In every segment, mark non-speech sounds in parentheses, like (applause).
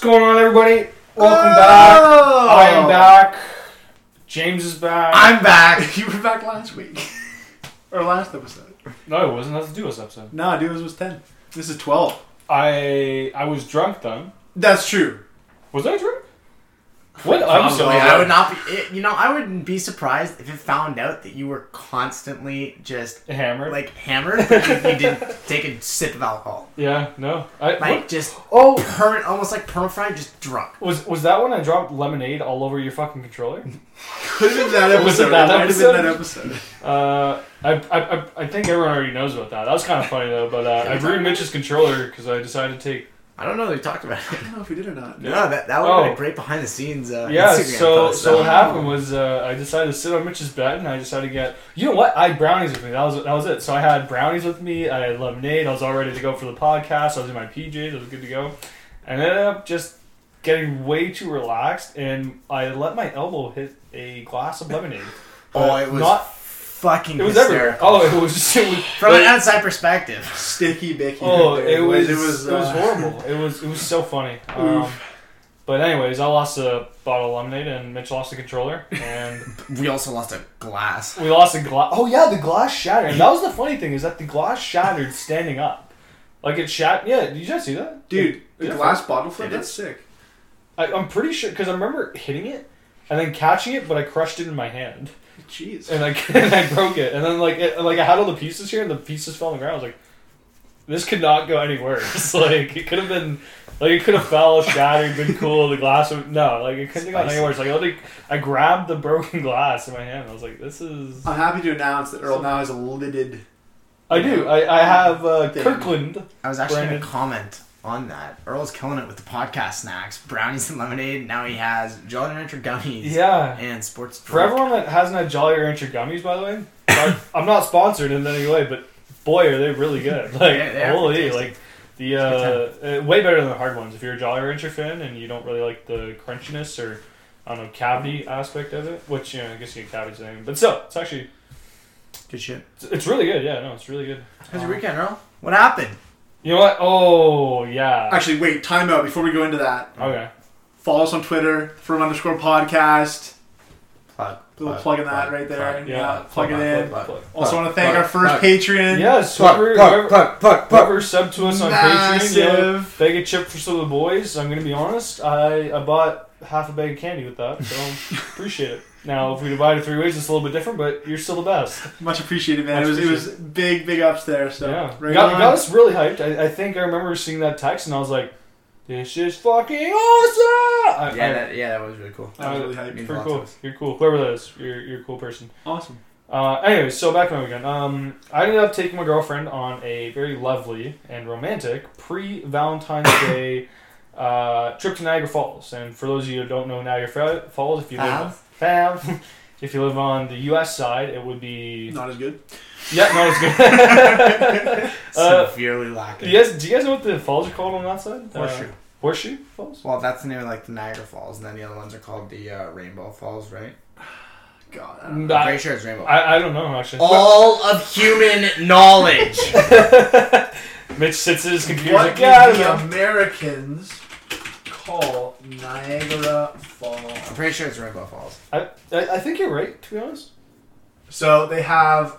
What's going on, everybody? Welcome Oh! back. I am back. James is back. I'm back. (laughs) you were back last week. (laughs) or last episode. no, it wasn't. That's the Duos episode. No, this was 10. This is 12. I I was drunk then. That's true. Was I drunk? What episode? Probably. was I would not be. It, you know, I wouldn't be surprised if it found out that you were constantly just hammered. like hammered, but you, you didn't (laughs) take a sip of alcohol. yeah, no. I Like what? just oh. permanent, almost like permafried, just drunk. Was was that when I dropped lemonade all over your fucking controller? Could have been that episode. Was it that might have episode? been that episode. Uh, I, I, I, I think everyone already knows about that. That was kind of funny though. But uh, I ruined Mitch's controller because I decided to take. I don't know. that We talked about it. I don't know if we did or not. No, that that would have been Oh. a great behind the scenes. Uh, Yeah. Instagram So post, so what happened was uh, I decided to sit on Mitch's bed and I decided to get. You know what? I had brownies with me. That was that was it. So I had brownies with me. I had lemonade. I was all ready to go for the podcast. I was in my PJs. I was good to go. And I ended up just getting way too relaxed and I let my elbow hit a glass of lemonade. Oh, it was not. Fucking It was everywhere. hysterical. Oh, it was just. It was, (laughs) From an outside perspective. Sticky Bicky. Oh, right it was it It was, was, it was uh, horrible. (laughs) It was it was so funny. Um, but anyways, I lost a bottle of lemonade and Mitch lost the controller and (laughs) We also lost a glass. we lost a glass. Oh yeah, the glass shattered. And that was the funny thing is that the glass shattered standing up. Like it shat. Yeah, did you guys see that, Dude, the Yeah. glass bottle flip, that's sick. I, I'm pretty sure because I remember hitting it and then catching it, but I crushed it in my hand Jeez. and I (laughs) and I broke it. And then like it, like I had all the pieces here and the pieces fell on the ground. I was like, this could not go any worse. (laughs) like it could have been. Like it could have fell, shattered, been cool. The glass, would, no, like it couldn't have gone any worse. Like I, like I grabbed the broken glass in my hand. I was like, "This is." I'm happy to announce that Earl now has a lidded. I do. I, I have uh, Kirkland. I was actually Brandon. going to comment on that. Earl's killing it with the podcast snacks, brownies and lemonade. Now he has Jolly Rancher gummies Yeah. and sports. For everyone that hasn't had Jolly Rancher gummies, by the way, (coughs) I'm not sponsored in any way, but boy, are they really good! (laughs) Like Yeah, they holy, like the uh, uh, way better than the hard ones. If you're a Jolly Rancher fan and you don't really like the crunchiness or I don't know cavity aspect of it, which you know I guess you get cavities everything, but still, it's actually Good shit. it's, it's really good. Yeah, no, it's really good. How's your weekend, Earl? What happened? You know what? Oh yeah. Actually, wait, time out before we go into that. Okay. Follow us on Twitter, firm underscore podcast. Plug. Little plug in that right there. plug. Yeah, plug, plug, it in. plug, Plug. Also, want to thank plug, our first plug. Patreon. Yes, Plug, whoever, plug, whoever, plug, plug, plug. whoever subbed to us on Patreon, you know, Massive. bag a chip for some of the boys. I'm gonna be honest. I, I bought half a bag of candy with that, so appreciate it. Now, if we divide it three ways, it's a little bit different, but you're still the best. Much appreciated, man. Much it was it was big, big ups there. So yeah, right got, got us really hyped. I, I think I remember seeing that text, and I was like, "This is fucking awesome!" I, Yeah, I- that, yeah, that was really cool. That was really hype. means Pretty cool. of. You're cool. Whoever that is, you're you're a cool person. Awesome. Uh, anyways, so back to my weekend. Um, I ended up taking my girlfriend on a very lovely and romantic pre Valentine's (coughs) Day uh, trip to Niagara Falls. And for those of you who don't know Niagara Falls, if you live Fam, (laughs) if you live on the U.S. side, it would be Not as good. yeah, no, it's good. (laughs) uh, Severely do lacking. you guys, do you guys know what the falls are called on that side? Horseshoe. Uh, horseshoe Falls. Well, that's the name of like the Niagara Falls, and then the other ones are called the uh, Rainbow Falls, right? (sighs) God. I don't know. Nah, I'm pretty sure it's Rainbow. I, I don't know actually. All of human knowledge. (laughs) Mitch sits at his computer. What Like, yeah, the. Americans call Niagara Falls. I'm pretty sure it's Rainbow Falls. I, I, I think you're right. To be honest. So they have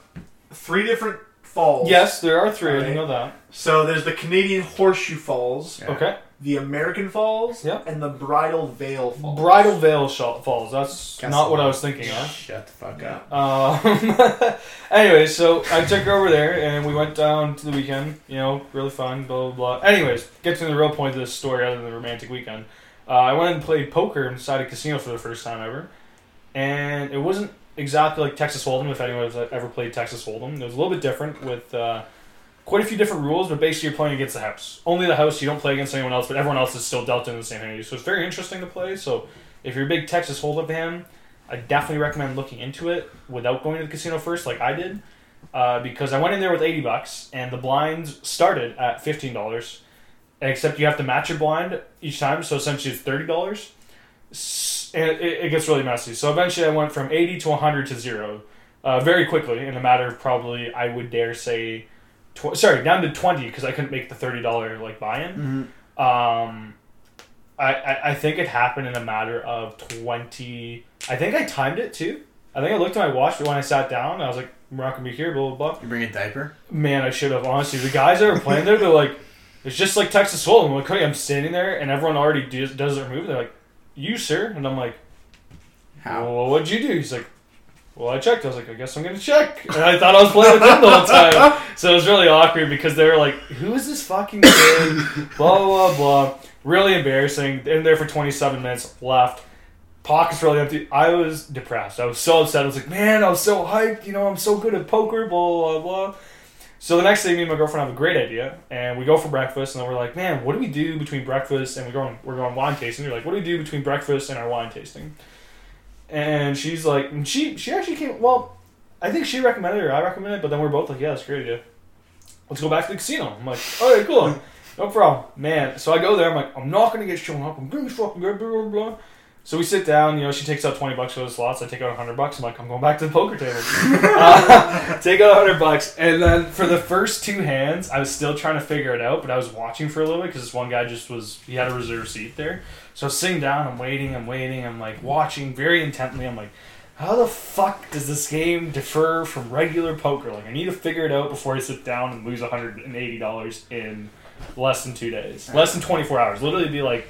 three different falls. Yes, there are three. I didn't know that. So there's the Canadian Horseshoe Falls, Yeah. Okay. The American Falls, Yeah. and the Bridal Veil Falls. Bridal Veil Sh- Falls. That's Guess not what I was thinking of. Shut the fuck up. Um, (laughs) anyway, so I took her over there and we went down to the weekend. You know, really fun, blah, blah, blah. Anyways, get to the real point of this story other than the romantic weekend. Uh, I went and played poker inside a casino for the first time ever. And it wasn't exactly like Texas Hold'em, if anyone has ever played Texas Hold'em. It was a little bit different with uh, quite a few different rules, but basically you're playing against the house. Only the house, you don't play against anyone else, but everyone else is still dealt in the same hand. So it's very interesting to play. So if you're a big Texas Hold'em fan, I definitely recommend looking into it without going to the casino first, like I did, uh, because I went in there with eighty bucks, and the blinds started at fifteen dollars, except you have to match your blind each time, so essentially it's thirty dollars, and it, it gets really messy. So eventually, I went from eighty to hundred to zero, uh, very quickly in a matter of probably I would dare say, tw- sorry, down to twenty because I couldn't make the thirty dollar like buy in. Mm-hmm. Um, I, I, I think it happened in a matter of 20. I think I timed it too. I think I looked at my watch but when I sat down. I was like, we're not to be here, blah, blah, blah. You bring a diaper? Man, I should have. Honestly, the guys that were playing there, they're like, it's just like Texas Hold'em. I'm like, okay, I'm standing there and everyone already does, does their move. They're like, you, sir? And I'm like, How? well, what'd you do? He's like, well, I checked. I was like, I guess I'm gonna check. And I thought I was playing with them the whole time. (laughs) So it was really awkward because they were like, who is this fucking kid? (laughs) blah, blah, blah. Really embarrassing. In there for 27 minutes, left. Pockets really empty. I was depressed. I was so upset. I was like, man, I was so hyped. You know, I'm so good at poker, blah, blah, blah. So the next day, me and my girlfriend have a great idea, and we go for breakfast, and then we're like, man, what do we do between breakfast and we're going, we're going wine tasting? We're like, what do we do between breakfast and our wine tasting? And she's like, and she she actually came. Well, I think she recommended it or I recommended it, but then we're both like, yeah, that's a great idea. Let's go back to the casino. I'm like, all right, cool, (laughs) no problem, man. So I go there. I'm like, I'm not gonna get shown up. I'm gonna be fucking good, blah blah blah. So we sit down. You know, she takes out twenty bucks for the slots. I take out hundred bucks. I'm like, I'm going back to the poker table. (laughs) uh, (laughs) take out hundred bucks, and then for the first two hands, I was still trying to figure it out, but I was watching for a little bit because this one guy just was. He had a reserve seat there. So I'm sitting down, I'm waiting, I'm waiting, I'm like watching very intently. I'm like, how the fuck does this game differ from regular poker? Like, I need to figure it out before I sit down and lose $180 in less than two days, less than 24 hours. Literally, be like,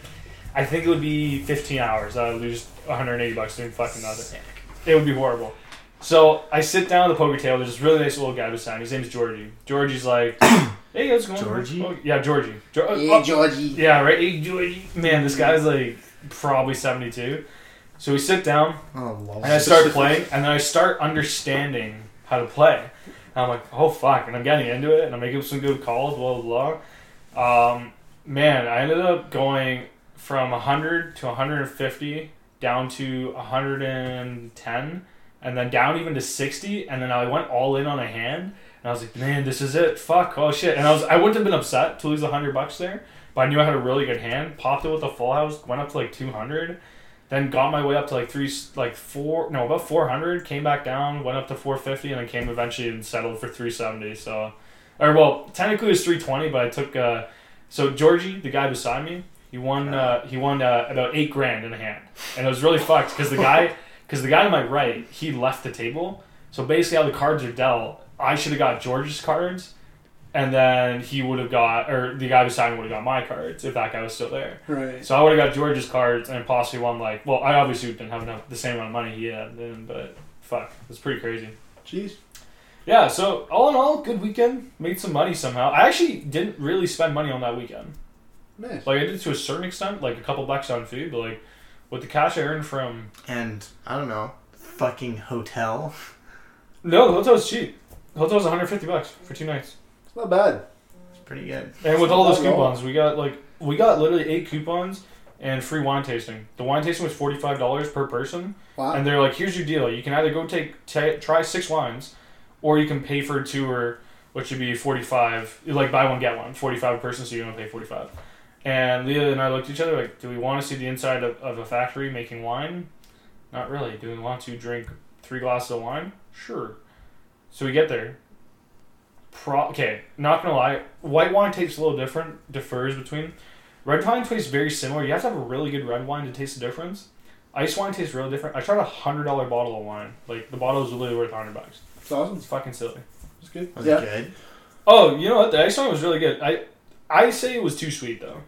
I think it would be 15 hours. I would lose 180 bucks doing fucking nothing. Sick. It would be horrible. So I sit down at the poker table. There's this really nice little guy beside me. His name's Georgie. Georgie's like, (coughs) hey, how's it going? Georgie? Oh, yeah, Georgie. Geor- oh, Yeah, Georgie. yeah, right. Hey, Georgie. Man, this guy's like probably 72. So we sit down Oh, lol. and I start playing, and then I start understanding how to play. And I'm like, oh fuck, and I'm getting into it, and I'm making some good calls, blah blah blah. Um, man, I ended up going from 100 to 150 down to 110, and then down even to 60, and then I went all in on a hand, and I was like, man, this is it. Fuck, oh shit, and I was I wouldn't have been upset to lose 100 bucks there, but I knew I had a really good hand. Popped it with a full house, went up to like 200 then got my way up to like three, like four, no, about 400, came back down, went up to 450, and then came eventually and settled for 370. So, or well, technically it was 320, but I took, uh, so Georgie, the guy beside me, he won, uh, he won uh, about eight grand in a hand. And it was really fucked because the guy, because the guy to my right, he left the table. So basically, how the cards are dealt, I should have got George's cards, and then he would have got, or the guy beside me would have got my cards if that guy was still there. Right. So I would have got George's cards and possibly won like well I obviously didn't have enough the same amount of money he had then but fuck it's pretty crazy. Jeez. Yeah, so all in all, good weekend. Made some money somehow. I actually didn't really spend money on that weekend. Nice. Like I did to a certain extent, like a couple bucks on food, but like with the cash I earned from And, I don't know, fucking hotel. no, the hotel was cheap. The hotel was 150 bucks for two nights. It's not bad. It's pretty good. And with all those bad at all. coupons, we got like we got literally eight coupons and free wine tasting. The wine tasting was forty five dollars per person. Wow. And they're like, here's your deal. You can either go take t- try six wines, or you can pay for a tour, which would be forty five. Like buy one get one, forty five a person, so you're gonna pay forty five. And Leah and I looked at each other like, do we want to see the inside of, of a factory making wine? Not really. Do we want to drink three glasses of wine? Sure. So we get there. Pro- okay, not gonna lie, white wine tastes a little different. Differs between red wine tastes very similar. You have to have a really good red wine to taste the difference. Ice wine tastes really different. I tried a hundred dollar bottle of wine. Like the bottle is literally worth hundred bucks. It's awesome. It's fucking silly. It's good. Was yeah. it good? Oh, you know what? The ice wine was really good. I I say it was too sweet though.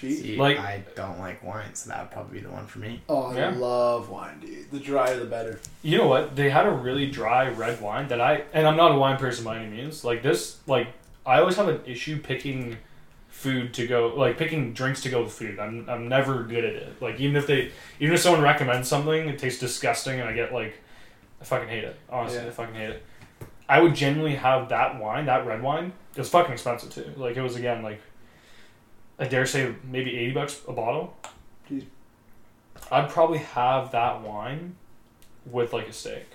Jeez. See, Like- I don't like wine, so that would probably be the one for me. Oh, I Yeah. love wine, dude. The drier the better. You know what? They had a really dry red wine that I and I'm not a wine person by any means. Like this, like I always have an issue picking food to go, like picking drinks to go with food. I'm I'm never good at it. Like even if they, even if someone recommends something, it tastes disgusting, and I get like, I fucking hate it. Honestly, Yeah. I fucking hate it. I would genuinely have that wine, that red wine. It was fucking expensive too. Like it was again like, I dare say maybe eighty bucks a bottle. Jeez. I'd probably have that wine with like a steak.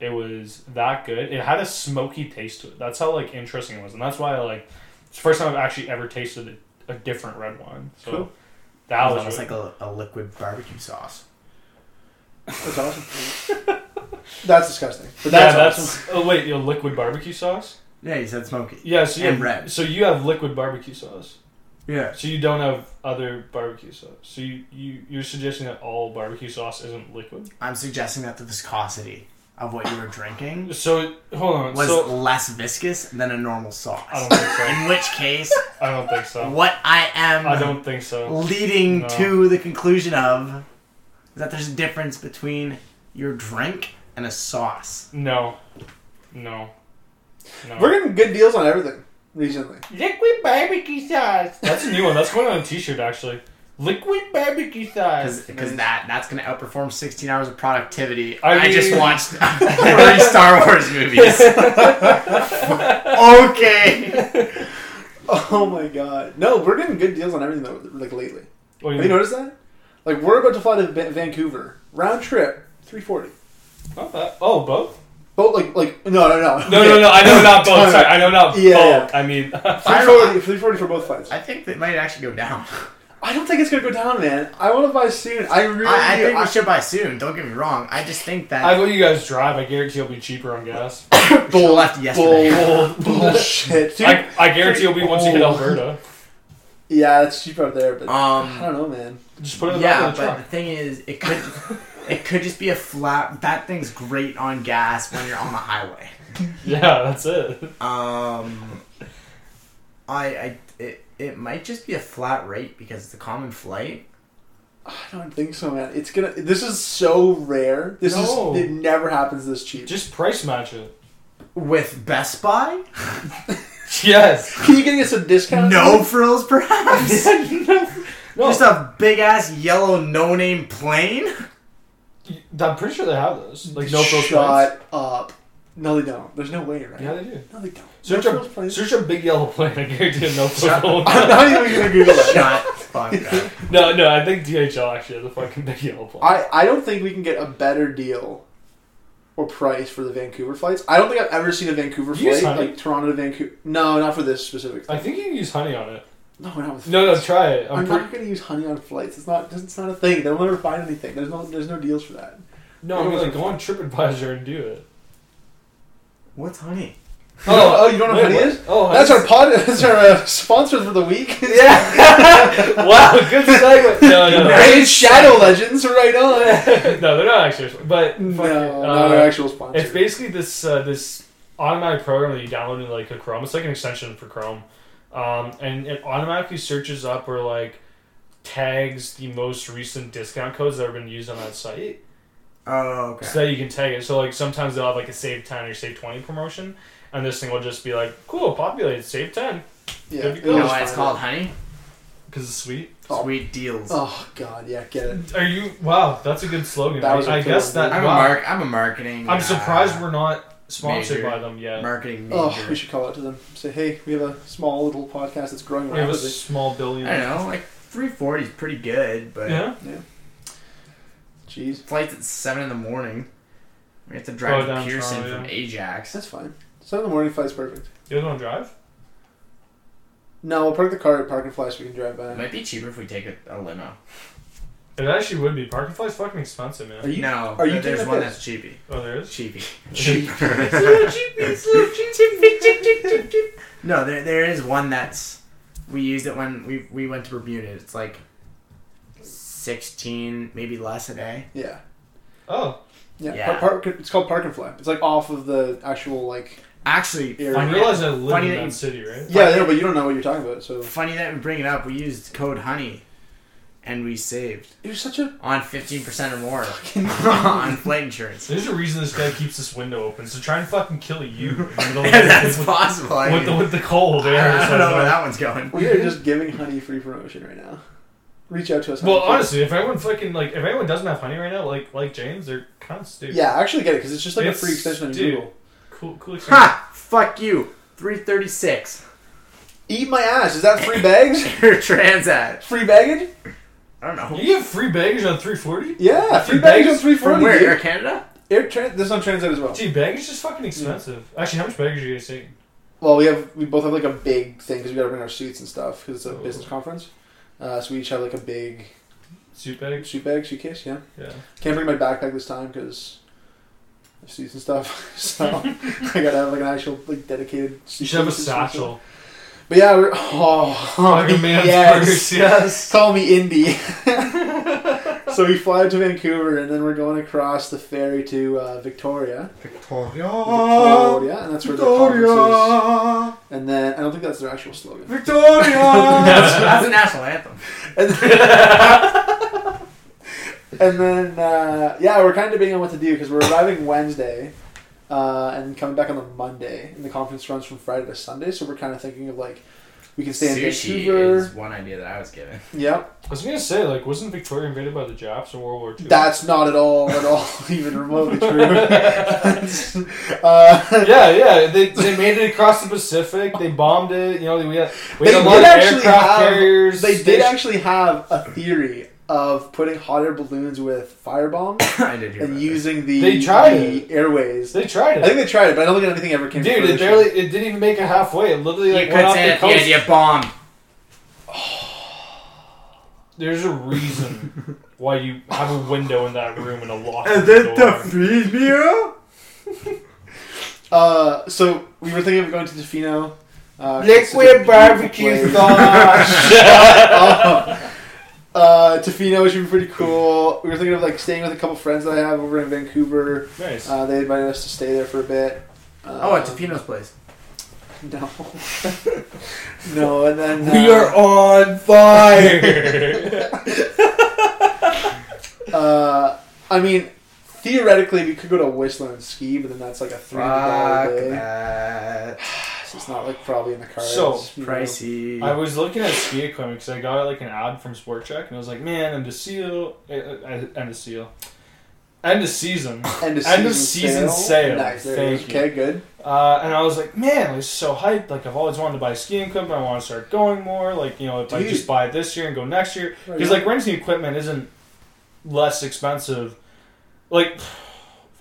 It was that good. It had a smoky taste to it. That's how like interesting it was, and that's why I like. It's the first time I've actually ever tasted a, a different red wine. So Cool. that was almost really- like a, a liquid barbecue sauce. That's awesome. (laughs) that's disgusting. But yeah, that's, that's. awesome. Oh wait, you know, liquid barbecue sauce. Yeah, you said smoky. Yeah, so you And have, red. So you have liquid barbecue sauce. Yeah. So you don't have other barbecue sauce. So you, you you're suggesting that all barbecue sauce isn't liquid. I'm suggesting that the viscosity of what you were drinking So hold on. was so less viscous than a normal sauce. I don't think so. In which case, I don't think so. what I am I don't think so. leading No. to the conclusion of is that there's a difference between your drink and a sauce. No. No. No. We're getting good deals on everything recently. Liquid barbecue sauce. That's a new one. That's going on a T-shirt actually. Liquid barbecue sauce. Because that that's gonna outperform 16 hours of productivity. I I, just watched (laughs) three Star Wars movies. (laughs) okay. Oh my god. No, we're getting good deals on everything though, like lately. What do Have you noticed that? Like we're about to fly to Vancouver. Round trip, three forty. Not that. Oh, both. Both like like no no no. No, no, no. I know not both. (laughs) Sorry, I know not Yeah, both. I mean, (laughs) Three forty, three forty for both flights. I think that might actually go down. I don't think it's gonna go down, man. I want to buy soon. I really I, I think I- we should buy soon. Don't get me wrong. I just think that I let you guys drive. I guarantee it'll be cheaper on gas. (laughs) bull left yesterday. Bull, bullshit. Dude, I, I guarantee it'll be once you hit Alberta. yeah, it's cheaper up there, but I Um, don't know, man. Just put it in the yeah, back of but the the thing is, it could it could just be a flat. That thing's great on gas when you're on the highway. Yeah, that's it. Um, I, I it, it might just be a flat rate because it's a common flight. I don't think so, man. It's gonna. This is so rare. This No. is. It never happens this cheap. Just price match it. With Best Buy, (laughs) Yes. Can you get us a discount? no frills, perhaps. (laughs) No, Just a big ass yellow no name plane. I'm pretty sure they have those. Like no frills planes. Up. No, they don't. There's no way, right? Yeah, they do. No, they don't. Search no a search a big yellow plane. I guarantee you no frills. I'm not even gonna Google that. Shut fuck up. (laughs) No, no. I think DHL actually has a fucking big yellow plane. I, I don't think we can get a better deal or price for the Vancouver flights. I don't think I've ever seen a Vancouver You use flight Honey? like Toronto to Vancouver. No, not for this specific. I Thing. think you can use honey on it. No, not with. No, no. Try it. I'm I'm pretty. not gonna use honey on flights. It's not. It's not a thing. They'll never find anything. There's no. There's no deals for that. No, I mean like go on TripAdvisor and do it. What's honey? Oh, (laughs) oh, you don't know wait, what honey what? is? Oh, That's our pod. (laughs) That's our uh, sponsor for the week. Yeah. (laughs) wow, good segue. No, no, no. Raid Shadow Legends right on. no, they're not actually, but No, fuck it. not Uh, our actual sponsor. It's basically this uh, this automatic program that you download in like a Chrome. It's like an extension for Chrome, um, and it automatically searches up or like tags the most recent discount codes that have been used on that site, Oh, okay. so that you can tag it. So like sometimes they'll have like a save ten or save twenty promotion, and this thing will just be like, "Cool, populate save ten yeah. There you you know why it's called honey? because it's sweet." Sweet deals. Oh God, yeah, get it. Are you? Wow, that's a good slogan. That was a I, I good guess one, that. I'm a wow. mark. I'm a marketing. I'm uh, surprised we're not sponsored major. by them yet. marketing major. Oh, we should call out to them. Say, hey, we have a small little podcast that's growing We have a small billion. I don't know, like 340 is pretty good, but Yeah. yeah. Jeez, flights at seven in the morning. We have to Go drive to Pearson Toronto, from yeah. Ajax. that's fine. Seven in the morning flight's perfect. You guys want to drive? No, we'll park the car at Park and Fly so we can drive It might be cheaper if we take a, a limo. It actually would be. Parking flight's fucking expensive, man. Are you? no, are you there's taking one a that's cheapy. oh, there is. Cheapy. (laughs) Cheap. (laughs) (laughs) No, there there is one that's we used it when we we went to Bermuda. It's like sixteen, maybe less a day. Yeah. Oh, Yeah. Yeah. Par- park, it's called Park and Fly. It's like off of the actual like. Actually, Area. I funny realize that, I live funny in that that you- city, right? Yeah, I know, but you don't know what you're talking about. So funny that we bring it up. We used code Honey, and we saved you're such a. on fifteen percent or more (laughs) on flight insurance. There's a reason this guy keeps this window open. So try and fucking kill you. (laughs) in the (laughs) middle of That's with, possible. I with the with the cold air. I don't know where uh, that one's going. We are just giving Honey free promotion right now. Reach out to us. Well, Honey. honestly, if anyone fucking like, if anyone doesn't have honey right now, like like James, they're kind of stupid. Yeah, I actually get it because it's just like It's- a free extension on dude. Google. Cool, cool experience. Ha! Fuck you. Three thirty six. Eat my ass. Is that free bags? Your Transat. free baggage? I don't know. You get free baggage on 340? Yeah, Free free baggage on bags? three forty. From where? Air Canada? Air tran- this is on Transat as well. Dude, baggage is fucking expensive. Actually, how much baggage are you guys taking? Well, we have we both have like a big thing because we got to bring our suits and stuff because it's a Oh. business conference. Uh, so we each have like a big Suit bag, suit bag, suitcase. Yeah, Yeah. can't bring my backpack this time because suits and stuff. (laughs) so (laughs) I gotta have like an actual like dedicated. You should have a suitcase stuff. satchel. But yeah, we're oh, Like a man's yes, purse. yes. Call me Indy. (laughs) so we fly to Vancouver, and then we're going across the ferry to uh, Victoria. Victoria. Victoria, and that's where the conference is. And then I don't think that's their actual slogan. Victoria. (laughs) That's- that's the national anthem. And then, (laughs) and then uh, yeah, we're kind of debating on what to do because we're arriving Wednesday. Uh, and coming back on the Monday, and the conference runs from Friday to Sunday. So we're kind of thinking of like we can stay in Sushi Vancouver. is one idea that I was given. Yep, I was gonna say, like, wasn't Victoria invaded by the Japs in World War II? That's not at all, at all, (laughs) even remotely true. (laughs) (laughs) Uh, yeah, yeah. They, they made it across the Pacific. They bombed it. You know, we had we had They a lot did of aircraft have- carriers. they did actually have a theory of putting hot air balloons with firebombs (coughs) I did hear and about using the, They tried the airways. They tried it. I think they tried it, but I don't think anything ever came. to Dude, it fruition. barely. It didn't even make it halfway. It literally like you went could off the at the end coast. you bombed. (sighs) There's a reason why you have a window in that room and a lock on the door. freeze beer? (laughs) Uh, so we were thinking of going to Tofino. Uh, Liquid it's such a beautiful barbecue place. sauce. (laughs) uh, Tofino should be pretty cool. We were thinking of like staying with a couple friends that I have over in Vancouver. nice. Uh, they invited us to stay there for a bit. Uh, Oh, at Tofino's place. (laughs) No. no, and then We uh, are on fire. (laughs) (laughs) Uh, I mean, theoretically, we could go to Whistler and ski, but then that's like a three hundred Fuck dollar day. that. (sighs) (sighs) (sighs) So it's not like probably in the car. So, you know. Pricey. I was looking at ski equipment because I got like an ad from Sport Chek and I was like, man, end of seal, uh, uh, end of seal, end of season. End of End season, of season sale. Nice. Thank you. Okay, good. Uh, and I was like, man, I was so hyped. Like, I've always wanted to buy skiing equipment. I want to start going more. Like, you know, if I just buy it this year and go next year. Because, on. like, renting equipment isn't less expensive. Like,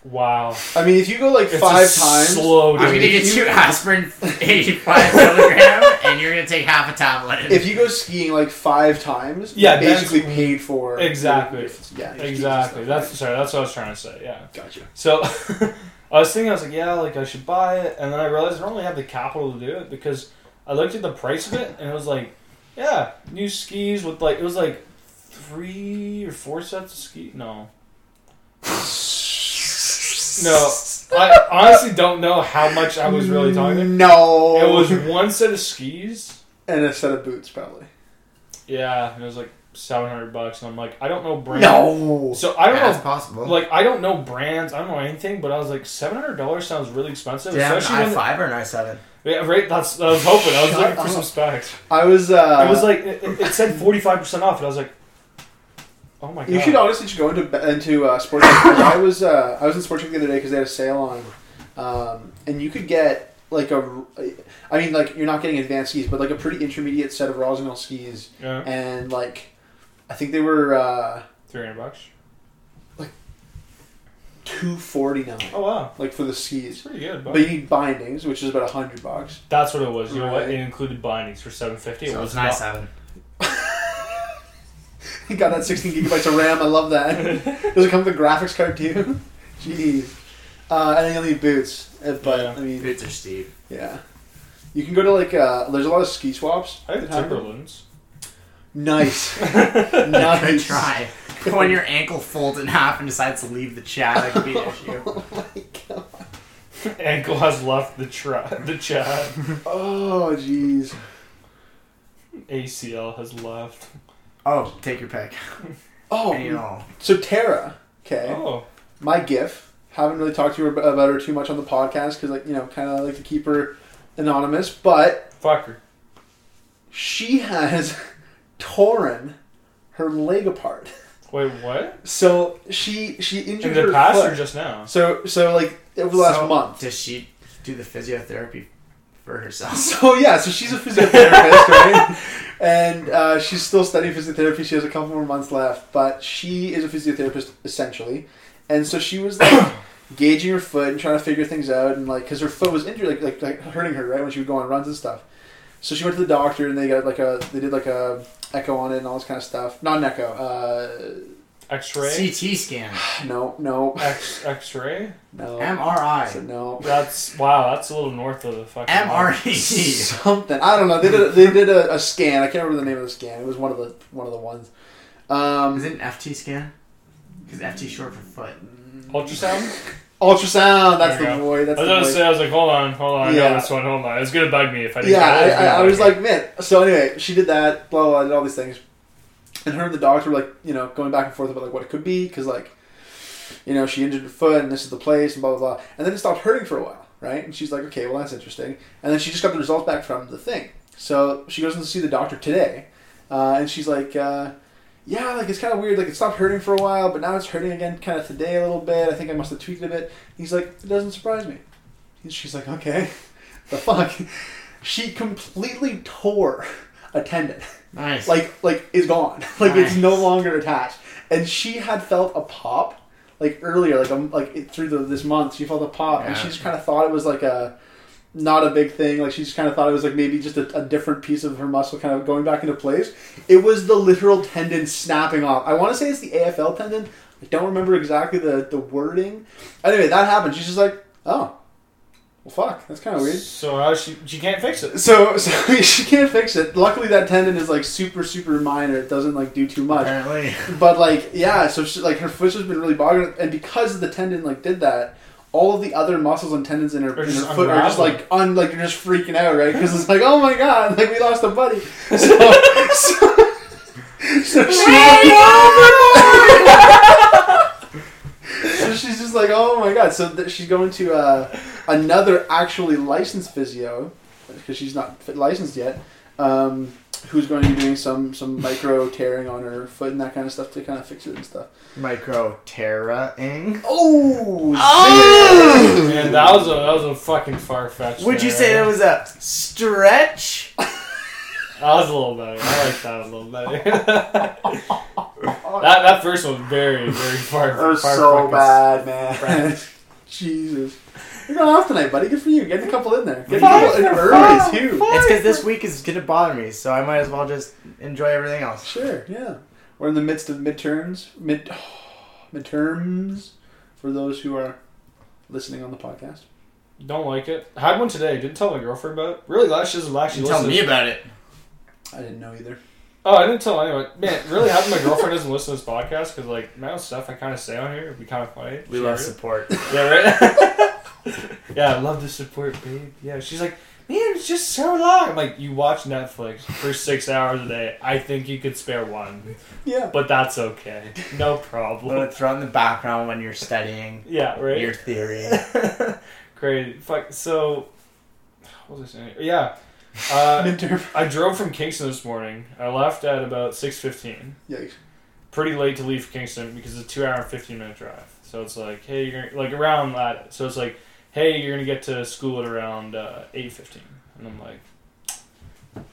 wow. I mean, if you go like It's five a times, Slow, I'm gonna get you aspirin (laughs) 85 milligram, and you're gonna take half a tablet. if you go skiing like five times, Yeah, you basically paid for Exactly. Yeah, your skis Exactly. stuff, That's right? sorry. That's what I was trying to say. Yeah. gotcha. So (laughs) I was thinking, I was like, yeah, like I should buy it, and then I realized I don't really have the capital to do it because I looked at the price of it, and it was like, yeah, new skis with like it was like three or four sets of ski. No, no, I honestly don't know how much I was really talking. About. No, It was one set of skis. and a set of boots probably. Yeah, and it was like seven hundred bucks, and I'm like, I don't know brands. No, So I don't That's know possible. Like I don't know brands, I don't know anything, but I was like seven hundred dollars sounds really expensive, Damn, especially when i5 or an i7? yeah, right. That's I was hoping. I was Shut looking for some specs. I was. Uh, it was like it, it- it said forty five percent off, and I was like, oh my god. You should honestly just go into into uh, sports. I was uh, I was in Sports the other day because they had a sale on, um, and you could get like a, I mean like you're not getting advanced skis, but like a pretty intermediate set of Rossignol skis, yeah, and like I think they were uh, three hundred bucks. like two forty nine. Oh wow, like for the it's skis. pretty good. But But you need bindings, which is about a hundred bucks. that's what it was. You know what? Right. It included bindings for seven fifty. It was it's an not. i7. You (laughs) got that sixteen gigabytes of RAM. I love that. (laughs) Does it come with a graphics card too? (laughs) Jeez. Uh, and then you'll need boots. Uh, But Yeah. I mean, Boots are steep. Yeah. You can go to like uh there's a lot of ski swaps. I have that happen. Timberlands. Nice. Good nice. try. When your ankle folds in half and decides to leave the chat, that could be an issue. Oh my god. Ankle has left the tra- the chat. Oh jeez. ACL has left. Oh, take your pick. (laughs) Oh, Any and all. so Tara, okay, Oh, my GIF. Haven't really talked to her ab- about her too much on the podcast because, like, you know, kind of like to keep her anonymous. But fucker. she has (laughs) torn her leg apart. Wait, what? So she she injured In the her past foot. or just now? so so like over the last So, month. Does she do the physiotherapy for herself? (laughs) So yeah, so she's a physiotherapist, (laughs) right? And uh, she's still studying physiotherapy. She has a couple more months left, but she is a physiotherapist essentially. And so she was like (coughs) gauging her foot and trying to figure things out, and like because her foot was injured, like, like like hurting her, right, when she would go on runs and stuff. So she went to the doctor, and they got like a they did like a echo on it and all this kind of stuff. Not an echo, uh, X-ray. CT scan. (sighs) No, no, X X-ray. (laughs) no. So MRI. no. That's wow. That's a little north of the fucking. MRE. (laughs) Something. I don't know. They did a, they did a, a scan. I can't remember the name of the scan. It was one of the one of the ones. Um, Is it an FT scan? Because FT short for foot. Ultrasound. (laughs) ultrasound. That's the go. boy. That's I was the gonna boy. say. I was like, hold on, hold on. I Yeah. know this one. Hold on. It's gonna bug me if I didn't. yeah, get it. It I, I, I was me. like, man. So anyway, she did that. Blah blah. blah did all these things, and her and the doctor were like, you know, going back and forth about like what it could be because like, you know, she injured her foot and this is the place and blah blah blah, and then it stopped hurting for a while, right? And she's like, okay, well that's interesting. And then she just got the results back from the thing. So she goes in to see the doctor today, uh, and she's like. Uh, yeah, like it's kind of weird. Like it stopped hurting for a while, but now it's hurting again, kind of today a little bit. I think I must have tweaked it a bit. He's like, it doesn't surprise me. And she's like, okay, (laughs) the fuck. (laughs) She completely tore a tendon, Nice. like like is gone, (laughs) like it's no longer attached. And she had felt a pop, like earlier, like um, like it, through the, this month, she felt a pop, and she just kind of thought it was like a not a big thing. Like she just kind of thought it was like maybe just a, a different piece of her muscle kind of going back into place. It was the literal tendon snapping off. I want to say it's the AFL tendon. I don't remember exactly the, the wording. Anyway, that happened. She's just like, oh, well, fuck. That's kind of weird. So how she she can't fix it. So, (laughs) so (laughs) she can't fix it. Luckily, that tendon is like super, super minor. It doesn't like do too much. Apparently. (laughs) But like, yeah. So she, like her foot's just been really bothering, and because the tendon like did that, all of the other muscles and tendons in her, in her just foot are just like un like they're just freaking out, right? Because it's like, oh my god, like we lost a buddy. So, so, so she. So (laughs) she's just like, oh my god. So th- she's going to uh, another actually licensed physio because she's not fit- licensed yet. Um, who's going to be doing some some micro tearing on her foot and that kind of stuff to kind of fix it and stuff. Micro Terra-ing. Oh, Oh! Man, that was a that was a fucking far fetched. Would you say that was a stretch? (laughs) That was a little better. I like that a little better. (laughs) that that first one was very very far. that was far so bad, man. (laughs) Jesus. You're going off tonight, buddy. Good for you. Getting a couple in there. Getting a couple in early, too. It's because this week is gonna bother me, so I might as well just enjoy everything else. Sure, yeah. We're in the midst of midterms, mid (sighs) midterms for those who are listening on the podcast. Don't like it. Had one today. Didn't tell my girlfriend about. it. Really glad she doesn't actually You tell me about it. I didn't know either. Oh, I didn't tell anyone. Man, really happy my girlfriend doesn't listen to this podcast because like my own stuff I kind of say on here would be kind of funny. We She love heard it. support. (laughs) Yeah, right. (laughs) yeah, I love the support, babe. Yeah, she's like, man, it's just so long. I'm like, you watch Netflix for six hours a day. I think you could spare one, Yeah. but that's okay. No Let problem. it throw in the background when you're studying Yeah, right. your theory. (laughs) Crazy. Fuck. So, what was I saying? Yeah. Uh, Midterm. I drove from Kingston this morning. I left at about six fifteen. Yikes. Pretty late to leave Kingston because it's a two hour and fifteen minute drive. So it's like, hey, you're gonna, like around that. So it's like, hey, you're gonna get to school at around uh, eight fifteen, and I'm like,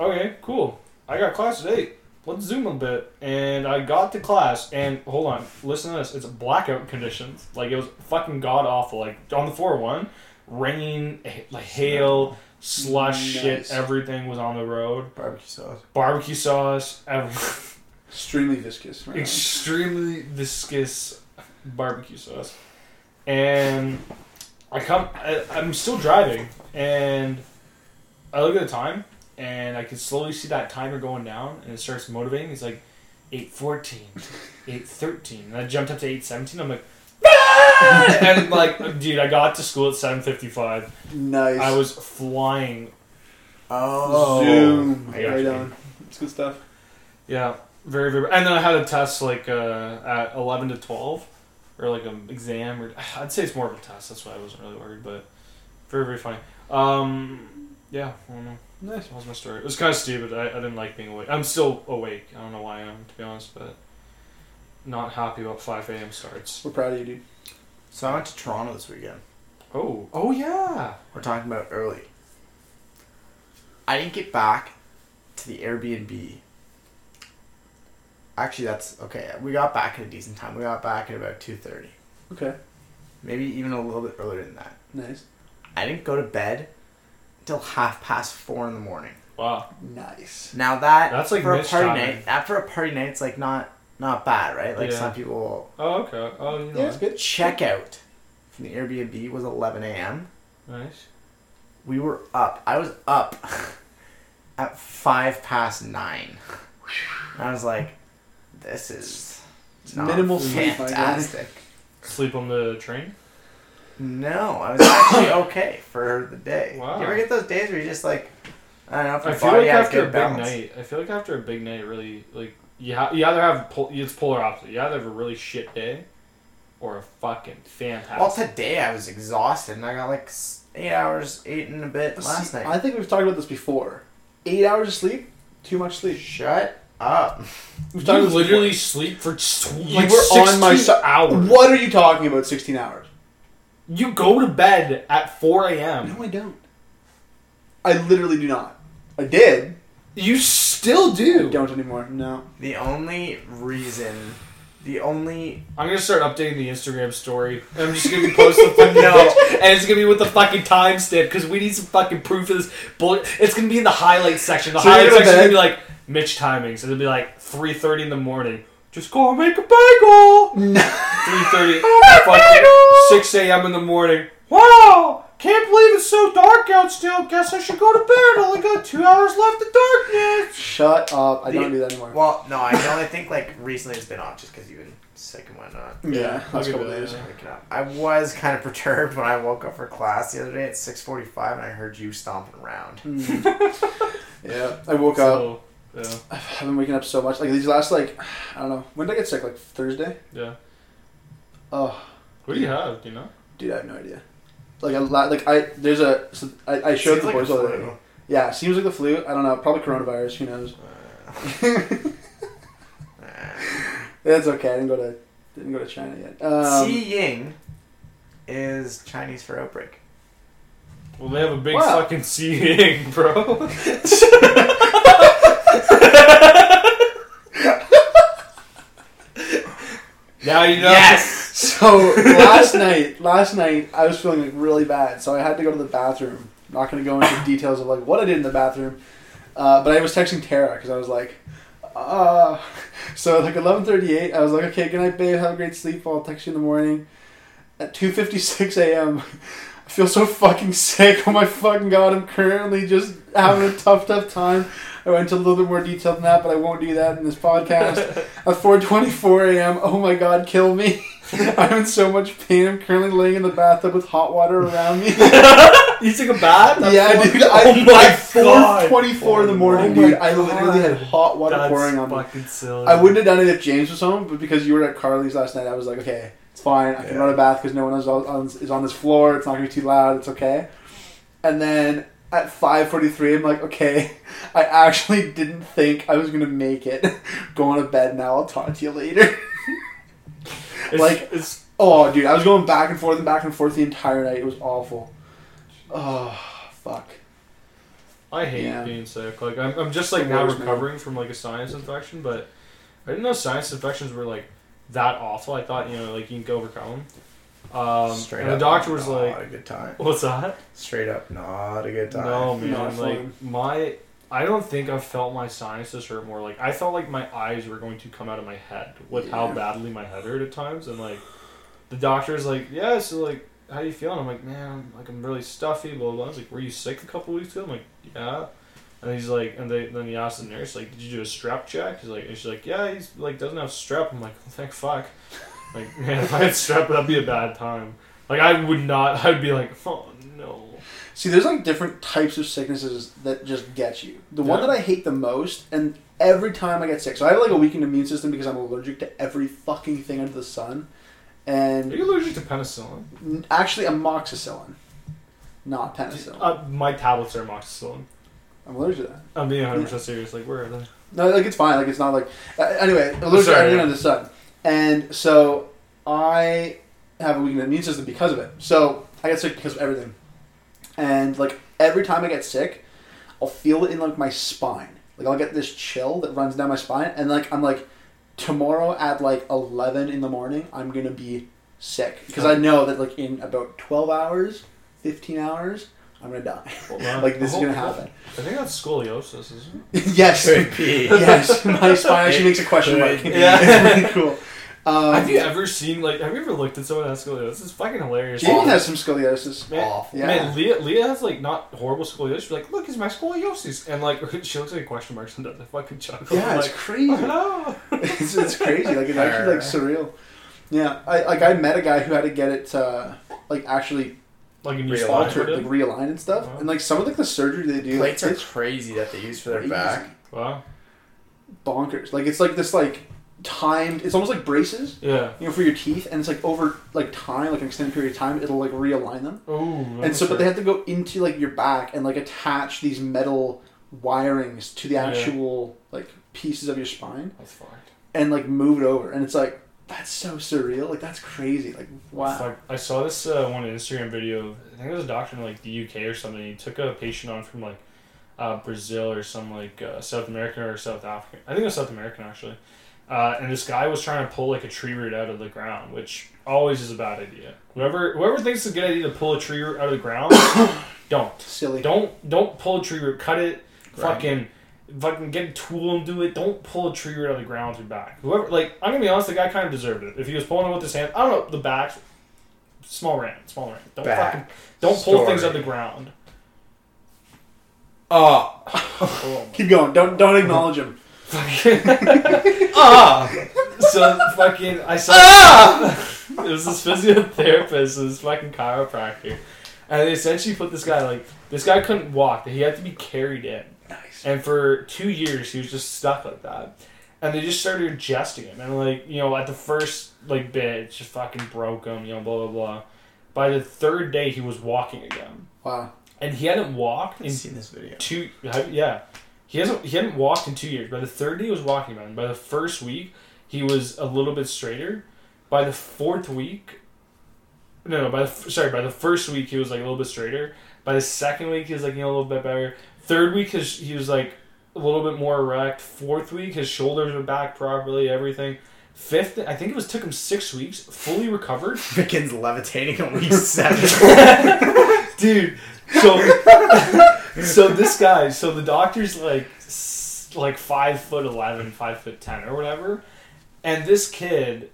okay, cool. I got class at eight. Let's zoom a bit, and I got to class. And hold on, listen to this. It's blackout conditions. Like it was fucking god awful. Like on the four one, rain, like hail, slush, Nice. shit. Everything was on the road. Barbecue sauce. Barbecue sauce, everything. Extremely viscous. Right extremely viscous barbecue sauce. And I come, I, I'm still driving, and I look at the time, and I can slowly see that timer going down, and it starts motivating. It's like 8.14, 8.13, and I jumped up to 8.17. I'm like! And like, dude, I got to school at 7.55. Nice. I was flying. Oh. Zoom. I got Right you. on. It's good stuff. Yeah, very very. And then I had a test like uh, at eleven to twelve, or like an exam, or (sighs) I'd say it's more of a test. That's why I wasn't really worried, but very very funny. Um, yeah, I don't know. Nice. That was my story. It was kind of stupid. I, I didn't like being awake. I'm still awake. I don't know why I am, to be honest, but not happy about five a.m. starts. We're proud of you, dude. So I went to Toronto this weekend. Oh, oh yeah. We're talking about early. I didn't get back to the Airbnb. Actually, that's okay. We got back at a decent time. We got back at about two thirty, Okay. maybe even a little bit earlier than that. Nice. I didn't go to bed until half past four in the morning. Wow. Nice. Now that That's like for a party timing. night. That for a party night, it's like not not bad, right? Like Yeah. some people Oh, okay. Oh, you know. Yeah, it's good. checkout from the Airbnb was 11 a.m. Nice. We were up. I was up (laughs) at five past nine. I was like, "This is not Minimal sleep, fantastic." Sleep on the train. No, I was actually (coughs) okay for the day. Wow. You ever get those days where you just like, I don't know if I your feel body like has after a big balance. night, I feel like after a big night, really like you ha- you either have pol- it's polar opposite. You either have a really shit day, or a fucking fantastic. Well, today I was exhausted and I got like eight hours, eight and a bit last See, night. I think we've talked about this before. Eight hours of sleep, too much sleep. Shut up. We've you talked about this literally sleep for s- You like were on my 16 si- hours. What are you talking about? Sixteen hours? You go to bed at four a.m. No, I don't. I literally do not. I did. You still I do. don't anymore. No. The only reason, the only I'm gonna start updating the Instagram story. I'm just gonna be posting the (laughs) fucking no, and it's gonna be with the fucking timestamp because we need some fucking proof of this bullet. It's gonna be in the highlight section. The So you're highlight gonna section is gonna be like Mitch timings. It'll be like 3:30 in the morning. Just go make a bagel. 3:30. (laughs) fucking 6 a.m. in the morning. Wow! Can't believe it's so dark out still. Guess I should go to bed. Only got two hours left of darkness. Shut up. I The- don't do that anymore. well, no, I can only think like recently it's been off just because you've been sick and whatnot. yeah, I'll last give couple days. up. I was kind of (laughs) perturbed when I woke up for class the other day at six forty-five and I heard you stomping around. Mm. (laughs) yeah, I woke up. Yeah, I've been waking up so much. Like these last like, (sighs) I don't know. When did I get sick? Like Thursday. yeah. Oh, What do you have? Do you know? dude, I have no idea. Like a lot. Like I there's a. So I, I showed Seems the like boys a all flu. Yeah, seems like the flu. I don't know. Probably coronavirus. Who knows? (laughs) That's okay. I didn't go to didn't go to China yet. Um, Xi Ying is Chinese for outbreak. Well, they have a big Wow. fucking seeing, bro. (laughs) now you know. So last night, last night I was feeling like really bad, so I had to go to the bathroom. not gonna go into details of like what I did in the bathroom, uh, but I was texting Tara because I was like, uh, (laughs) so like eleven thirty eight, I was like, okay, good night, babe, have a great sleep. I'll text you in the morning. At two fifty six a.m., (laughs) I feel so fucking sick. Oh my fucking god, I'm currently just having a tough, tough time. I went into a little bit more detail than that, but I won't do that in this podcast. (laughs) At 4:24 a.m., oh my god, kill me! (laughs) I'm in so much pain. I'm currently laying in the bathtub with hot water around me. (laughs) You took a bath? At yeah, dude. I, oh my at god. 4:24 in the oh morning, Oh my dude. I literally had hot water That's pouring on me. fucking silly. I wouldn't have done it if James was home, but because you were at Carly's last night, I was like, okay, it's fine. I can Yeah. run a bath because no one is on, on, is on this floor. It's not gonna be too loud. It's okay. And then at 5:43, I'm like, okay, (laughs) I actually didn't think I was gonna make it. Going to bed now. I'll talk to you later. It's, like- it's Oh, dude, I was going back and forth and back and forth the entire night. It was awful. Oh, fuck. I hate Yeah. being sick. Like I'm, I'm just like now worst, man. recovering from like a sinus infection, but I didn't know sinus infections were like that awful. I thought you know like you can overcome them. Um, Straight and the doctor was not like, a good time. "What's that?" Straight up, not a good time. No man, Not like fun. my I don't think I've felt my sinuses hurt more. Like I felt like my eyes were going to come out of my head with how badly my head hurt at times, and like the doctor's like, "Yeah, so like." How you feeling? I'm like, man, I'm, like I'm really stuffy. Blah blah. blah. I was like, were you sick a couple weeks ago? I'm like, yeah. And he's like, and they, then he asked the nurse, like, did you do a strep check? He's like, and she's like, yeah, he's like doesn't have strep. I'm like, well, thank fuck. Like, (laughs) man, if I had strep, that'd be a bad time. Like, I would not. I'd be like, oh no. See, there's like different types of sicknesses that just get you. The one that I hate the most, and every time I get sick, so I have like a weakened immune system because I'm allergic to every fucking thing under the sun. And are you allergic to penicillin? actually, amoxicillin, not penicillin. Uh, my tablets are amoxicillin. I'm allergic to that. I'm being 100 percent serious. Like, where are they? No, like it's fine. Like it's not like uh, anyway. Allergic to Sorry, everything yeah. under the sun, and so I have a weakened immune system because of it. So I get sick because of everything, and like every time I get sick, I'll feel it in like my spine. Like I'll get this chill that runs down my spine, and like I'm like tomorrow at like eleven in the morning, I'm gonna be sick because I know that like in about twelve hours, fifteen hours, I'm gonna die. Wow. (laughs) like this is gonna happen. I think that's scoliosis, isn't it? (laughs) yes. Yes. My spine actually (laughs) makes a question mark. Yeah. it's really cool. Um, have you ever seen like? Have you ever looked at someone that has scoliosis? It's fucking hilarious. Jamie has some scoliosis. Man, Awful. Yeah. man, Leah, Leah has like not horrible scoliosis. She's like, look, it's my scoliosis, and like (laughs) she looks like a question mark sometimes. I fucking chuckle. Yeah, I'm it's like, crazy. oh, (laughs) hello. it's, it's crazy. Like it's actually like surreal. Yeah, I like I met a guy who had to get it uh, like actually Like a new Realign. altered, like in? realign and stuff. Wow. And like some of like the surgery they do, Plates like, are crazy that they use for their crazy. back. Wow. bonkers. Like it's like this like timed. It's almost like braces, Yeah. you know, for your teeth, and it's like over like time, like an extended period of time, it'll like realign them. Oh. And so, but they have to go into like your back and like attach these metal wirings to the Yeah. actual like pieces of your spine That's fucked. and like move it over. And it's like that's so surreal. Like that's crazy. Like wow. Fuck. I saw this uh, one Instagram video. I think it was a doctor in like the UK or something. He took a patient on from like uh, Brazil or some like uh, South American or South African. I think it was South American actually. Uh, and this guy was trying to pull like a tree root out of the ground, which always is a bad idea. Whoever whoever thinks it's a good idea to pull a tree root out of the ground, (coughs) don't. Silly. Don't don't pull a tree root. Cut it. Right. Fucking fucking get a tool and do it. Don't pull a tree root out of the ground with your back. Whoever like I'm gonna be honest, the guy kind of deserved it. If he was pulling it with his hand, I don't know the back. Small rant, small rant. Don't Back fucking don't pull story. things out of the ground. (laughs) Oh. Oh Keep going. Don't don't acknowledge him. (laughs) Ah. so fucking I saw Ah. it was this physiotherapist, this fucking chiropractor, and they essentially put this guy like this guy couldn't walk. He had to be carried in. Nice. And for two years, he was just stuck like that. And they just started adjusting him. And, like, you know, at the first, like, bit, it just fucking broke him, you know, blah, blah, blah. By the third day, he was walking again. Wow. And he hadn't walked in I've seen this video. two, yeah. He hasn't, he hadn't walked in two years. By the third day, he was walking again. By the first week, he was a little bit straighter. By the fourth week, no, no, by the, sorry, by the first week, he was, like, a little bit straighter. By the second week, he was, like, you know, a little bit better. Third week, his, he was, like, a little bit more erect. Fourth week, his shoulders were back properly, everything. Fifth, I think it was took him six weeks, fully recovered. (laughs) Begins levitating on week (laughs) seven. (laughs) Dude, so (laughs) so this guy, so the doctor's like like five foot eleven, five foot ten, or whatever, and this kid,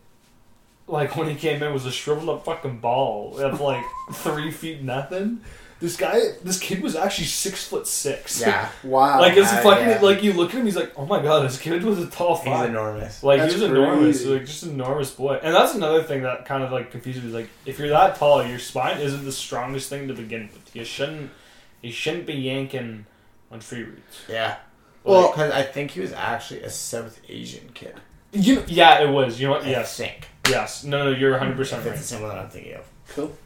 like when he came in, was a shriveled up fucking ball of like three feet nothing. This guy, this kid was actually six foot six. yeah. (laughs) Wow. Like it's fucking yeah. like you look at him, he's like, oh my god, this kid was a tall He's fuck. enormous. Like That's he was enormous, like just enormous boy. And that's another thing that kind of like confuses me. Like if you're that tall, your spine isn't the strongest thing to begin with. You shouldn't, you shouldn't be yanking on free roots. Yeah. Well- Well, because I think he was actually a South Asian kid. You, yeah, it was. You know what? I Yes, think. yes. No, no, you're 100 percent If it's right. the same one that I'm thinking of. cool.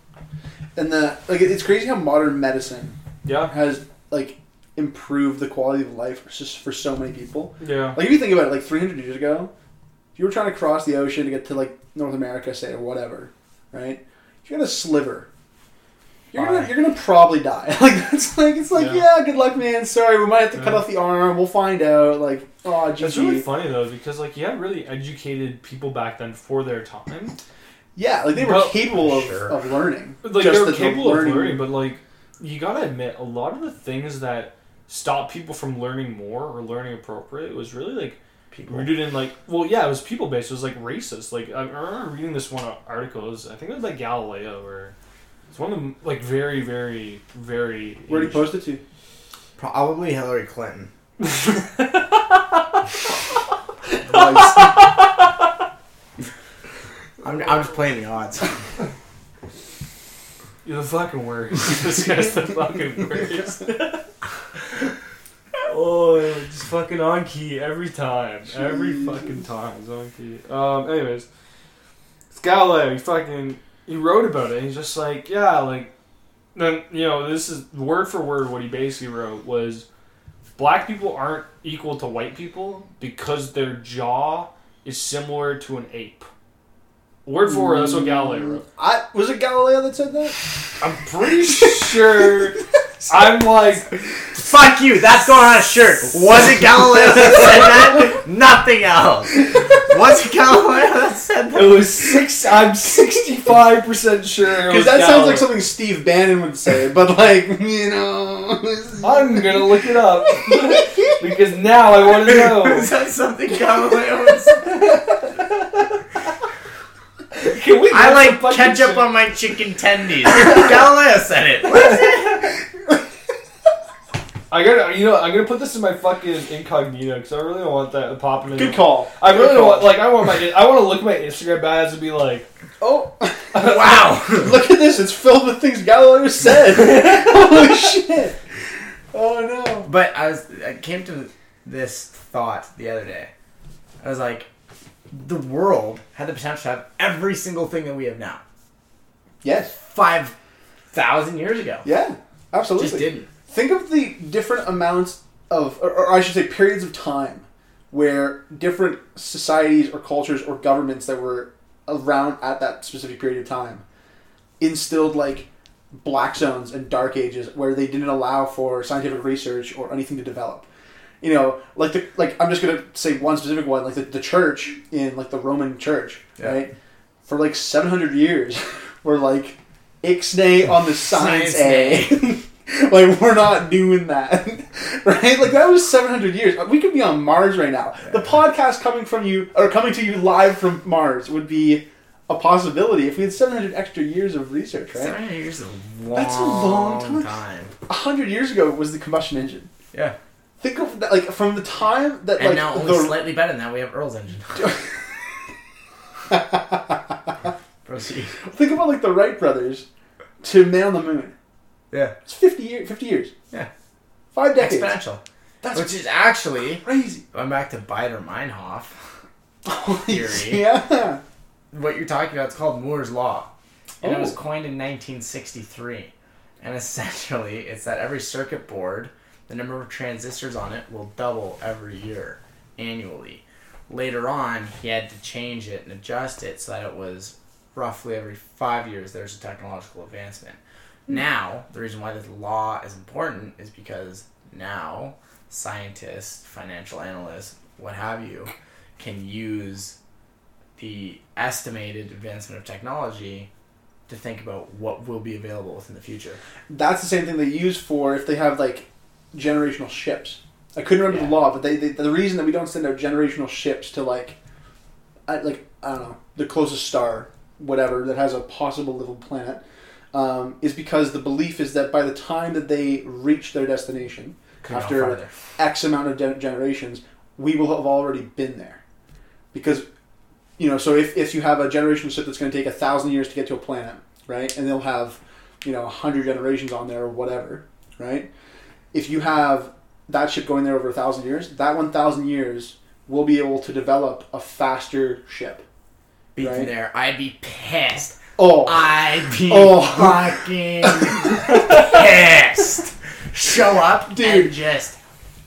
And the like, it's crazy how modern medicine Yeah, has like improved the quality of life for just for so many people. yeah. Like if you think about it, like 300 years ago, if you were trying to cross the ocean to get to like North America, say or whatever, right? If you got a sliver, you're gonna you're gonna probably die. (laughs) Like that's like it's like Yeah. yeah, good luck, man. Sorry, we might have to cut off the arm. We'll find out. Like oh, It's really funny though because like you had really educated people back then for their time. Yeah, like they were Well, capable of, sure. of learning. Like Just they were that the capable of learning- learning, but like you gotta admit, a lot of the things that stop people from learning more or learning appropriate was really like People. rooted in like well yeah it was people based it was like racist like I remember reading this one article it was, I think it was like Galileo or it's one of the like very very very Where did he post it to? Probably Hillary Clinton. (laughs) Nice. I'm, I'm just playing the odds. (laughs) you're the fucking worst. (laughs) This guy's the fucking worst. (laughs) Oh just fucking on key every time. Every fucking time it's on key. Um anyways. It's Galileo he fucking he wrote about it. He's just like yeah like then you know this is word for word what he basically wrote was black people aren't equal to white people because their jaw is similar to an ape word for word that's what Galileo mm, wrote I was it Galileo that said that? I'm pretty sure. (laughs) I'm like, Fuck you, that's going on a shirt. Was it Galileo that said that? Nothing else. Was it Galileo that said that? It was six. I'm sixty-five percent sure. it Because was that sounds like something Steve Bannon would say, but like you know, I'm gonna look it up because now I want to (laughs) know. Is that something Galileo would say? (laughs) Can we? I like ketchup shit? on my chicken tendies. (laughs) Galileo said it. I gotta, you know, I'm gonna put this in my fucking incognito because I really don't want that popping in. good call. I Good really don't call. want, like, I want my, I want to look at my Instagram ads and be like, Oh, (laughs) Wow. (laughs) look at this! It's filled with things Galileo said. Holy shit! Oh no! But I was I came to this thought the other day. I was like, the world had the potential to have every single thing that we have now. Yes. Five thousand years ago. Yeah. Absolutely. Just didn't. Think of the different amounts of, or, or I should say, periods of time where different societies or cultures or governments that were around at that specific period of time instilled like black zones and dark ages where they didn't allow for scientific research or anything to develop. You know, like the like I'm just gonna say one specific one, like the, the church in like the Roman Church, Yeah. right? For like 700 years, (laughs) were like ixnay on the science, Science A. (laughs) like we're not doing that, (laughs) right? Like that was 700 years. We could be on Mars right now. The podcast coming from you or coming to you live from Mars would be a possibility if we had 700 extra years of research, right? Seven years is a long, That's a long time. time. A hundred years ago was the combustion engine. Yeah. Think of that, like from the time that And like now only the slightly better Now we have Earl's engine. (laughs) Proceed. think about like the Wright brothers to man on the moon. Yeah. It's 50 years. 50 years. Yeah. Five decades. Exponential. That's Which is actually crazy. going back to Baader Meinhof. Theory. (laughs) Yeah. What you're talking about It's called Moore's Law. And it was Oh. coined in 1963. And essentially, it's that every circuit board, the number of transistors on it will double every year, annually. Later on, he had to change it and adjust it so that it was roughly every five years there's a technological advancement. Hmm. Now, the reason why this law is important is because now scientists, financial analysts, what have you, can use the estimated advancement of technology to think about what will be available within the future. That's the same thing they use for if they have like generational ships. I couldn't remember Yeah. the law, but they, they the reason that we don't send out generational ships to like, I, like I don't know, the closest star, whatever that has a possible livable planet, um, is because the belief is that by the time that they reach their destination, Could After- X amount of gen- generations, we will have already been there. Because, you know, so if, if you have a generational ship that's going to take a thousand years to get to a planet, right, and they'll have, you know, a hundred generations on there or whatever, right? If you have that ship going there over a thousand years, that one thousand years will be able to develop a faster ship. Be Right. there. I'd be pissed. Oh, I'd be (laughs) Oh. fucking (laughs) pissed. Show up, Dude. just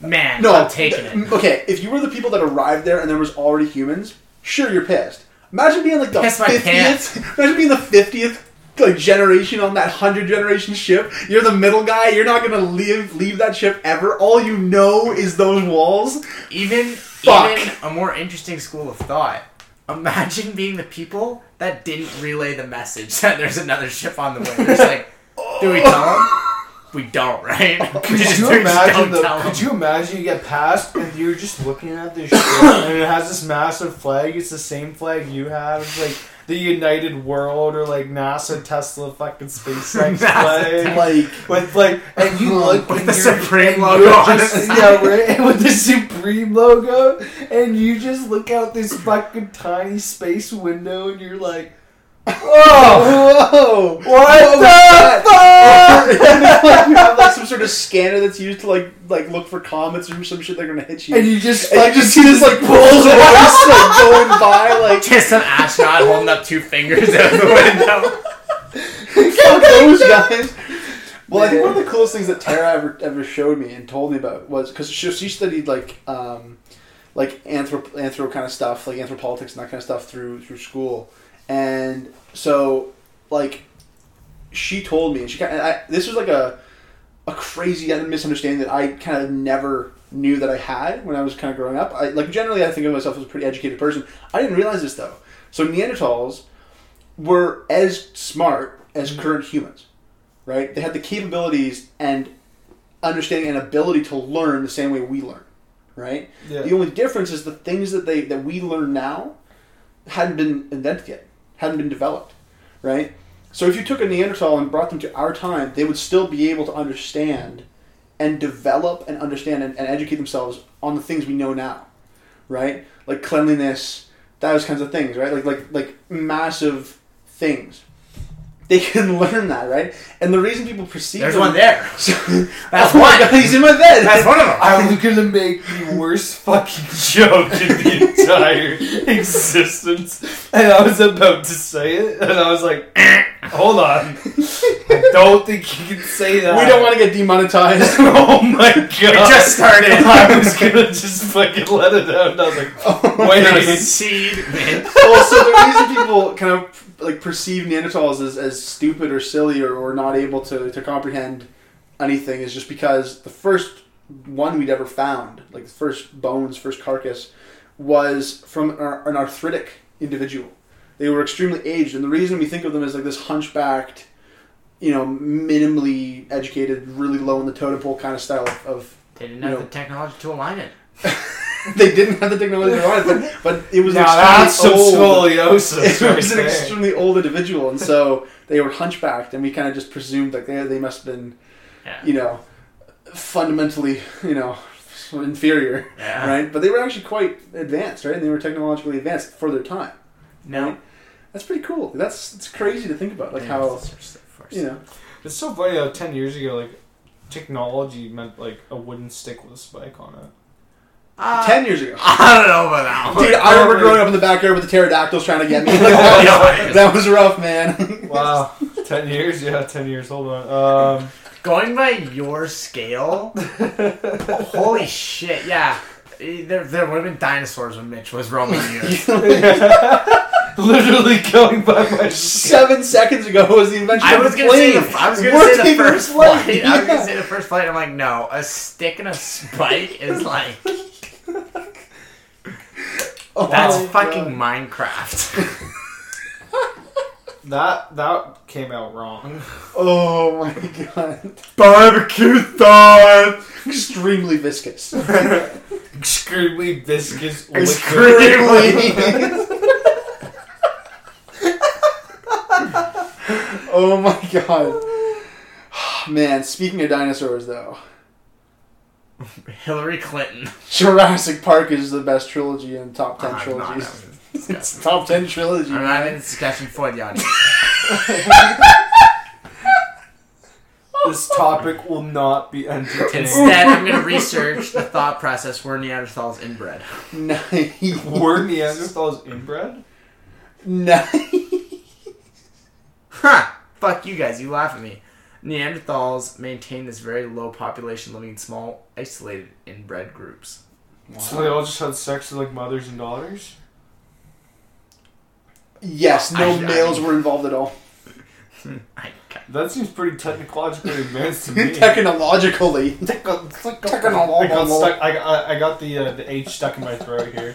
man, no, I'm taking it. Okay, if you were the people that arrived there and there was already humans, sure you're pissed. Imagine being like the fiftieth. Imagine being the fiftieth like generation on that hundred generation ship. You're the middle guy. You're not gonna leave leave that ship ever. All you know is those walls. Even Fuck. even a more interesting school of thought. Imagine being the people that didn't relay the message that there's another ship on the way. It's like, (laughs) do we tell them? We don't, right? Could (laughs) you just imagine? The, could you imagine you get past and you're just looking at this shit and it has this massive flag. It's the same flag you have. It's like the United World or like NASA, Tesla, fucking SpaceX (laughs) NASA, flag. Like With like, and you (laughs) look With and the Supreme and logo on just- it. Yeah, right. (laughs) With the Supreme logo, and you just look out this fucking tiny space window, and you're like, "Whoa, whoa. what, What was that? fuck?" and it's like you have like some sort of scanner that's used to like like look for comets or some shit they're gonna hit you. And you just, And you just see this like Rolls Royce (laughs) like going by like Just some astronaut holding up two fingers out the window. Fuck those guys. Well, I think one of the coolest things that Tara ever ever showed me and told me about was because she, she studied like um, like anthrop anthro kind of stuff, like anthropolitics and that kind of stuff through through school, and so like she told me, and she kind I, this was like a a crazy misunderstanding that I kind of never knew that I had when I was kind of growing up. I like generally I think of myself as a pretty educated person. I didn't realize this though. So Neanderthals were as smart as mm-hmm. current humans, right? They had the capabilities and understanding and ability to learn the same way we learn, right? Yeah. The only difference is the things that they that we learn now hadn't been invented yet, hadn't been developed, right? So if you took a Neanderthal and brought them to our time, they would still be able to understand and develop and understand and, and educate themselves on the things we know now, right? Like cleanliness, those kinds of things, right? Like like like massive things. They can (laughs) learn that, right? And the reason people perceive There's them- one there. (laughs) (laughs) That's one. one. He's in my bed. That's one of them. I was gonna make the worst fucking joke in the entire existence, and I was about to say it, and I was like, "Eh, (clears throat) "Hold on, I don't think you can say that." we don't want to get demonetized. oh my god! It just started. I was gonna just fucking let it out, and I was like, Oh "Wait, There's seed, man. well, so the reason people kind of like perceive Neanderthals as, as stupid or silly or, or not able to, to comprehend anything is just because the first one we'd ever found, like the first bones, first carcass, was from an, arthritic individual. They were extremely aged, and the reason we think of them as like this hunchbacked, you know, minimally educated, really low in the totem pole kind of style of, of They didn't have know. the technology to align it. (laughs) (laughs) they didn't have the technology to run it, but, but it was now extremely that's some old. scoliosis." it right was an there. extremely old individual, and so they were hunchbacked, and we kind of just presumed like they, they must have been, Yeah. you know, fundamentally, you know, inferior, Yeah. right? But they were actually quite advanced, right? And they were technologically advanced for their time. No. That's pretty cool. That's it's crazy to think about, like how you know. It's so funny how ten years ago, like technology meant like a wooden stick with a spike on it. Uh, Ten years ago. (laughs) I don't know about that one. Dude, I remember growing up in the backyard with the pterodactyls trying to get me. (laughs) (laughs) Like, that, was, that was rough, man. Wow, ten years? Yeah, ten years. Hold on. Um, Going by your scale, holy shit, yeah. There, there would have been dinosaurs when Mitch was roaming you. literally going by my. Seven seconds ago was the invention I of was the gonna say plane. the, I was gonna say the Working first flight, flight. I was gonna say the first flight. I'm like, no, a stick and a spike is like Oh that's my fucking God. Minecraft. (laughs) That that came out wrong. Oh my god. Barbecue time. (laughs) Extremely viscous. Extremely viscous liquid. Extremely. (laughs) oh my god. (sighs) Man, speaking of dinosaurs though, (laughs) Hillary Clinton. Jurassic Park is the best trilogy in top 10 ah, I'm trilogies. It's (laughs) discussion. top 10 trilogy. I'm not in this discussion for the audience. (laughs) This topic will not be entertaining. Instead, I'm gonna research the thought process where Neanderthals inbred. Nice. Were Neanderthals inbred? Nice. Ha! Fuck you guys, you laugh at me. Neanderthals maintained this very low population living in small, isolated, inbred groups. So they all just had sex with like mothers and daughters? Yes, no I- I- males were involved at all. (laughs) I ca- That seems pretty technologically advanced to me. (laughs) Technologically. (laughs) I got stuck. I got, I got the uh, the H stuck in my throat here.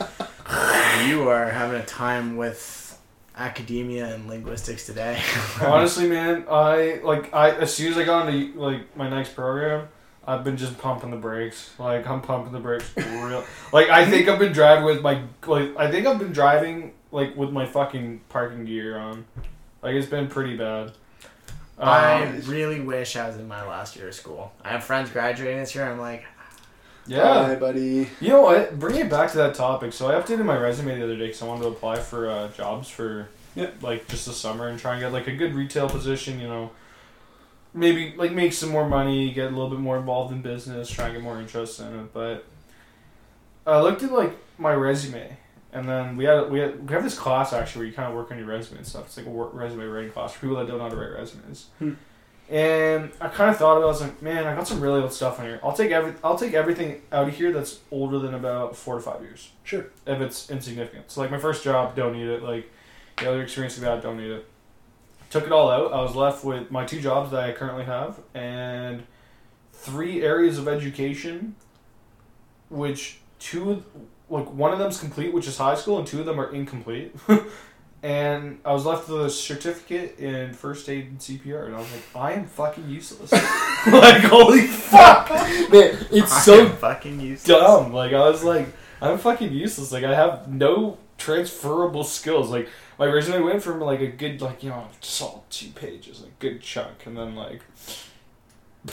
you are having a time with academia and linguistics today. (laughs) Honestly, man, I like I as soon as I got into like my next program, I've been just pumping the brakes. Like I'm pumping the brakes real. (laughs) Like I think I've been driving with my like I think I've been driving like with my fucking parking gear on. Like it's been pretty bad. I Um, really wish I was in my last year of school. I have friends graduating this year. I'm like, yeah. Buddy. You know what? Bring it back to that topic. So I updated my resume the other day because I wanted to apply for uh, jobs for Yeah. like just the summer and try and get like a good retail position. You know, maybe like make some more money, get a little bit more involved in business, try and get more interest in it. But I looked at like my resume, and then we had we had we have this class actually where you kind of work on your resume and stuff. It's like a resume writing class for people that don't know how to write resumes. Hmm. And I kind of thought about. it. I was like, man, I got some really old stuff on here. I'll take every. I'll take everything out of here that's older than about four to five years. Sure. If it's insignificant. So like my first job, don't need it. Like the other experience I've had, don't need it. Took it all out. I was left with my two jobs that I currently have and three areas of education, which two, like one of them's complete, which is high school, and two of them are incomplete. (laughs) and I was left with a certificate in first aid and CPR, and I was like, I am fucking useless. (laughs) like, holy fuck, (laughs) man, it's I so fucking useless. dumb. Like I was like, I'm fucking useless. Like I have no transferable skills. Like my resume went from like a good like you know just all two pages, like good chunk, and then like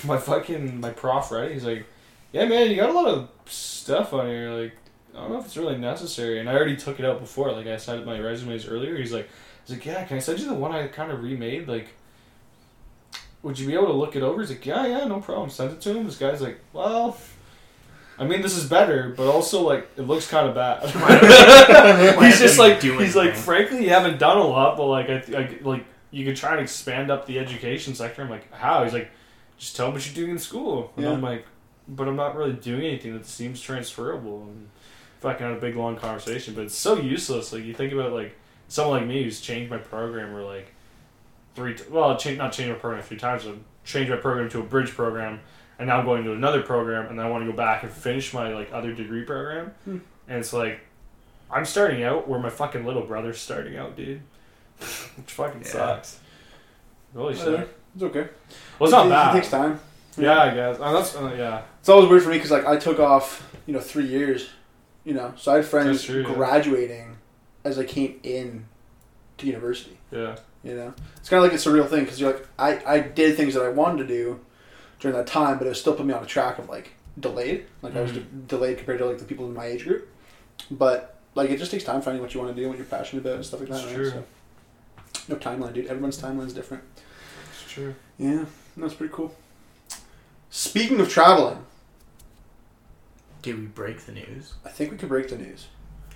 my fucking my prof right, he's like, yeah man, you got a lot of stuff on here. Like I don't know if it's really necessary. And I already took it out before. Like I sent my resumes earlier. He's like, he's like, yeah, can I send you the one I kind of remade? Like. Would you be able to look it over? He's like, yeah, yeah, no problem. Send it to him. This guy's like, well, I mean, this is better, but also like it looks kind of bad. (laughs) He's just like do he's like anything? frankly, you haven't done a lot, but like I, I like you could try and expand up the education sector. I'm like, how? He's like, just tell him what you're doing in school, and Yeah. I'm like, but I'm not really doing anything that seems transferable. And fucking had a big long conversation, but it's so useless. Like you think about like someone like me who's changed my program or like three. T- well, change not changed my program three times, I changed my program to a bridge program, and now I'm going to another program, and then I want to go back and finish my like other degree program, Hmm. and it's like I'm starting out where my fucking little brother's starting out, dude. (laughs) Which fucking Yeah. sucks. Holy Yeah. shit. It's okay. Well, it's not it, bad. It takes time. Yeah, I guess. Oh, that's uh, yeah. It's always weird for me because like I took off, you know, three years, you know, so I had friends true, yeah. graduating as I came in to university. Yeah. You know, it's kind of like it's a surreal thing because you're like, I I did things that I wanted to do during that time, but it still put me on a track of like delayed. Like I was Mhm. de- delayed compared to like the people in my age group. But like it just takes time finding what you want to do, what you're passionate about, and stuff like that. Right? true. So, no timeline, dude. Everyone's timeline's different. It's true. Yeah, that's pretty cool. Speaking of traveling, Did we break the news? I think we could break the news.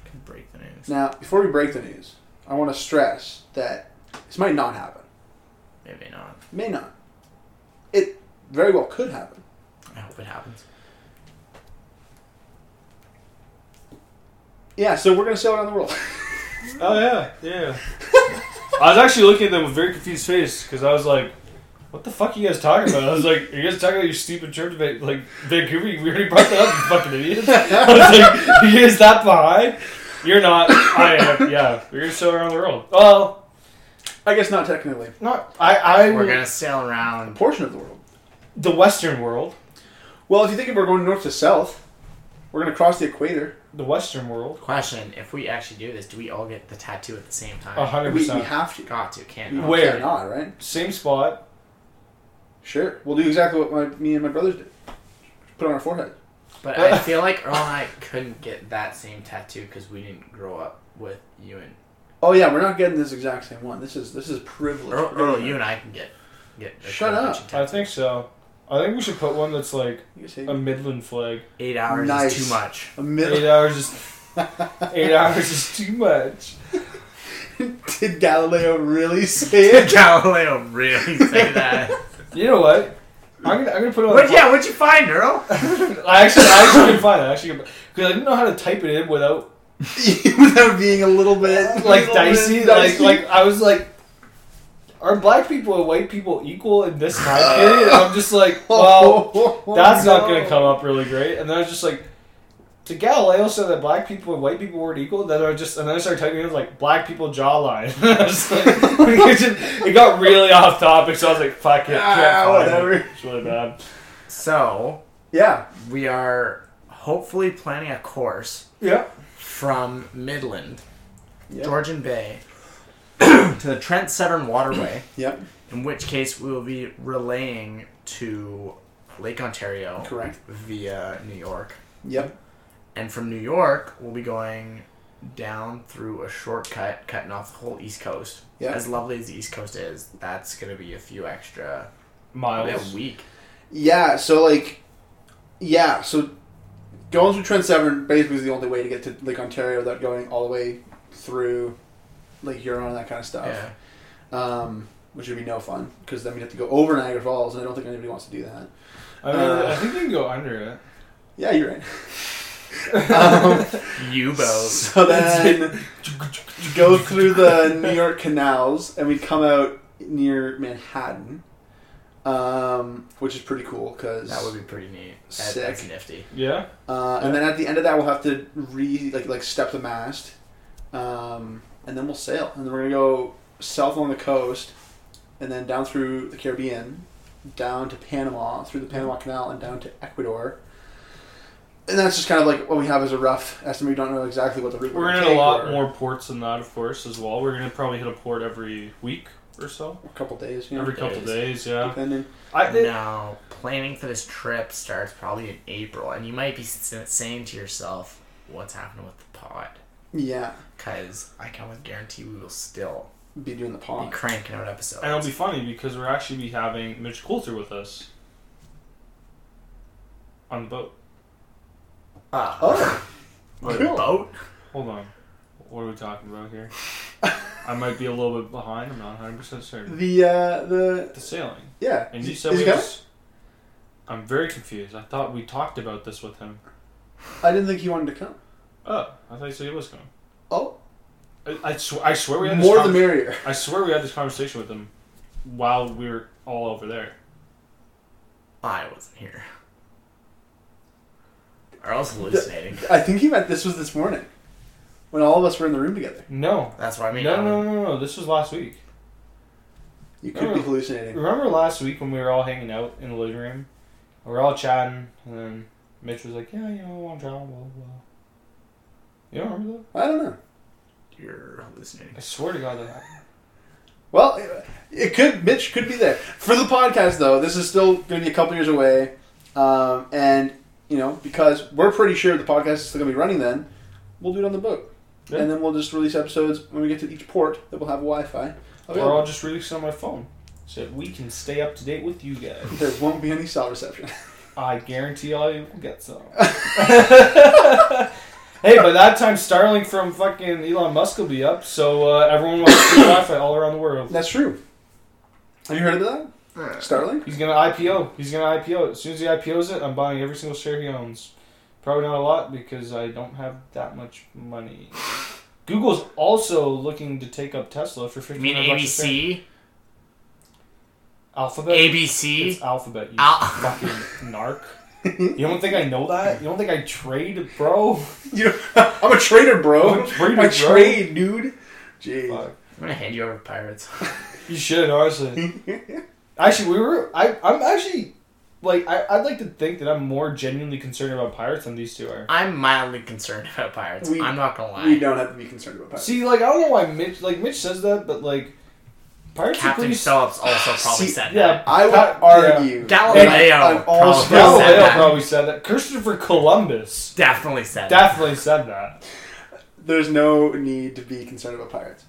Can break the news. Now, before we break the news, I want to stress that this might not happen. Maybe not. May not. It very well could happen. I hope it happens. Yeah, so we're gonna sail around the world. (laughs) Oh yeah, yeah. I was actually looking at them with a very confused face because I was like, "What the fuck are you guys talking about?" I was like, "Are you guys talking about your stupid trip to Va- like Vancouver? We already brought that up, you fucking idiots." (laughs) I was like, "Are you guys that behind?" You're not. I am. Yeah, we're gonna sail around the world. Well, I guess not technically. not. I. I. We're gonna sail around A around. portion of the world. the Western world. Well, if you think if we're going north to south, we're gonna cross the equator. The Western world. Question: If we actually do this, do we all get the tattoo at the same time? A hundred We, we percent. have to. Got to, can't. You not. Where? cannot, right? Same spot. Sure. We'll do exactly what my, me and my brothers did. Put on our forehead. But (laughs) I feel like Earl and I couldn't get that same tattoo because we didn't grow up with you and Oh yeah, we're not getting this exact same one. This is this is privilege. Earl. We're Earl you and I can get get. Shut up. I think so. I think we should put one that's like You can say a Midland flag. Eight hours Nice. is too much. a middle. Eight hours is (laughs) eight hours is too much. (laughs) Did Galileo really say it? Galileo really say that? You know what? I'm gonna I'm gonna put it on. What? Yeah, what'd you find, Earl? (laughs) I actually I actually couldn't find it. I actually because I didn't know how to type it in without (laughs) Without being a little bit (laughs) like little dicey. bit Like like I was like, are black people and white people equal in this time period? And I'm just like, well, that's not gonna come up really great. And then I was just like. Did Galileo say that black people and white people weren't equal? Then I just and then I started typing in like black people jawline. (laughs) Like- it, just- it got really off topic, so I was like, "Fuck it, Ah, whatever. it." It's really bad. So Yeah. we are hopefully planning a course Yeah. from Midland, Yep. Georgian Bay, (coughs) to the Trent Severn Waterway. (coughs) Yep. In which case, we will be relaying to Lake Ontario Correct. via New York. Yep. And from New York, we'll be going down through a shortcut, cutting off the whole East Coast. Yeah. As lovely as the East Coast is, that's going to be a few extra, Miles. a week. Yeah. So like, yeah. So going through Trent Severn basically is the only way to get to Lake Ontario without going all the way through Lake Huron and that kind of stuff. Yeah. Um, which would be no fun because then we'd have to go over Niagara Falls, and I don't think anybody wants to do that. I mean, Uh, I think you can go under it. (laughs) Yeah, you're right. Um, U-boat. so then go through the New York canals, and we'd come out near Manhattan. um, which is pretty cool because That would be pretty neat. That, Sick. That's nifty. Yeah. Uh, and then at the end of that, we'll have to re like like step the mast, um, and then we'll sail. And then we're gonna go south along the coast, and then down through the Caribbean, down to Panama, through the Panama Canal, and down to Ecuador. And that's just kind of like what we have as a rough estimate. We don't know exactly what the route We're gonna gonna hit a lot or more ports than that, of course, as well. We're gonna probably hit a port every week or so, A couple days, you know, every couple days. Yeah. depending. I it, No, planning for this trip starts probably in April, and you might be saying to yourself, "What's happening with the pod?" Yeah, Because I can almost guarantee we will still be doing the pod, be cranking out episodes. and it'll be funny because we're actually be having Mitch Coulter with us on the boat. Ah, Oh, Wait, Cool. boat. Hold on. What are we talking about here? I might be a little bit behind. I'm not 100 percent certain. the uh, the The sailing, yeah. and you said he we. coming? Just, I'm very confused. I thought we talked about this with him. I didn't think he wanted to come. Oh, I thought you said he was coming. Oh, I, I, sw- I swear we had this more the merrier. I swear we had this conversation with him while we were all over there. I wasn't here. Or I was hallucinating. I think he meant this was this morning, when all of us were in the room together. No. That's what I mean. No, um, no, no, no. This was last week. You could Oh. be hallucinating. Remember last week when we were all hanging out in the living room? We were all chatting, and then Mitch was like, "Yeah, you know, I want to travel." Blah blah. blah. You don't remember that? I don't know. You're hallucinating. I swear to God that happened. Well, it- it could. Mitch could be there for the podcast, though. This is still going to be a couple years away, um, and you know because we're pretty sure the podcast is still going to be running. Then we'll do it on the boat, Yeah. and then we'll just release episodes when we get to each port that will have Wi-Fi. Or. I'll just release it on my phone, so that we can stay up to date with you guys. There won't be any cell reception. I guarantee I will get some. hey, by that time, Starlink from fucking Elon Musk will be up, so uh, everyone will have free Wi-Fi all around the world. That's true. Have you heard of that? Starlink? He's gonna IPO. He's gonna IPO. As soon as he IPOs it, I'm buying every single share he owns. Probably not a lot because I don't have that much money. Google's also looking to take up Tesla for You fifteen mean bucks a share. ABC? Alphabet. ABC? It's Alphabet. You Al- fucking (laughs) narc. You don't think I know that? You don't think I trade, bro? You, (laughs) I'm a trader, bro. I'm a trader, I bro. trade, dude. Jeez. Fuck. I'm gonna hand you over to pirates. You should honestly. (laughs) actually, we were. I. I'm actually. Like I, I'd like to think that I'm more genuinely concerned about pirates than these two are. I'm mildly concerned (laughs) about pirates. We- I'm not gonna lie. We don't have to be concerned about pirates. See, like I don't know why Mitch like Mitch says that, but like pirates are Captain pretty. Phillips also (sighs) probably See, said yeah, that. I would Pat- argue. Galileo I'm also- probably Galileo said that. probably said that. Christopher Columbus Definitely said that. definitely said that. There's no need to be concerned about pirates.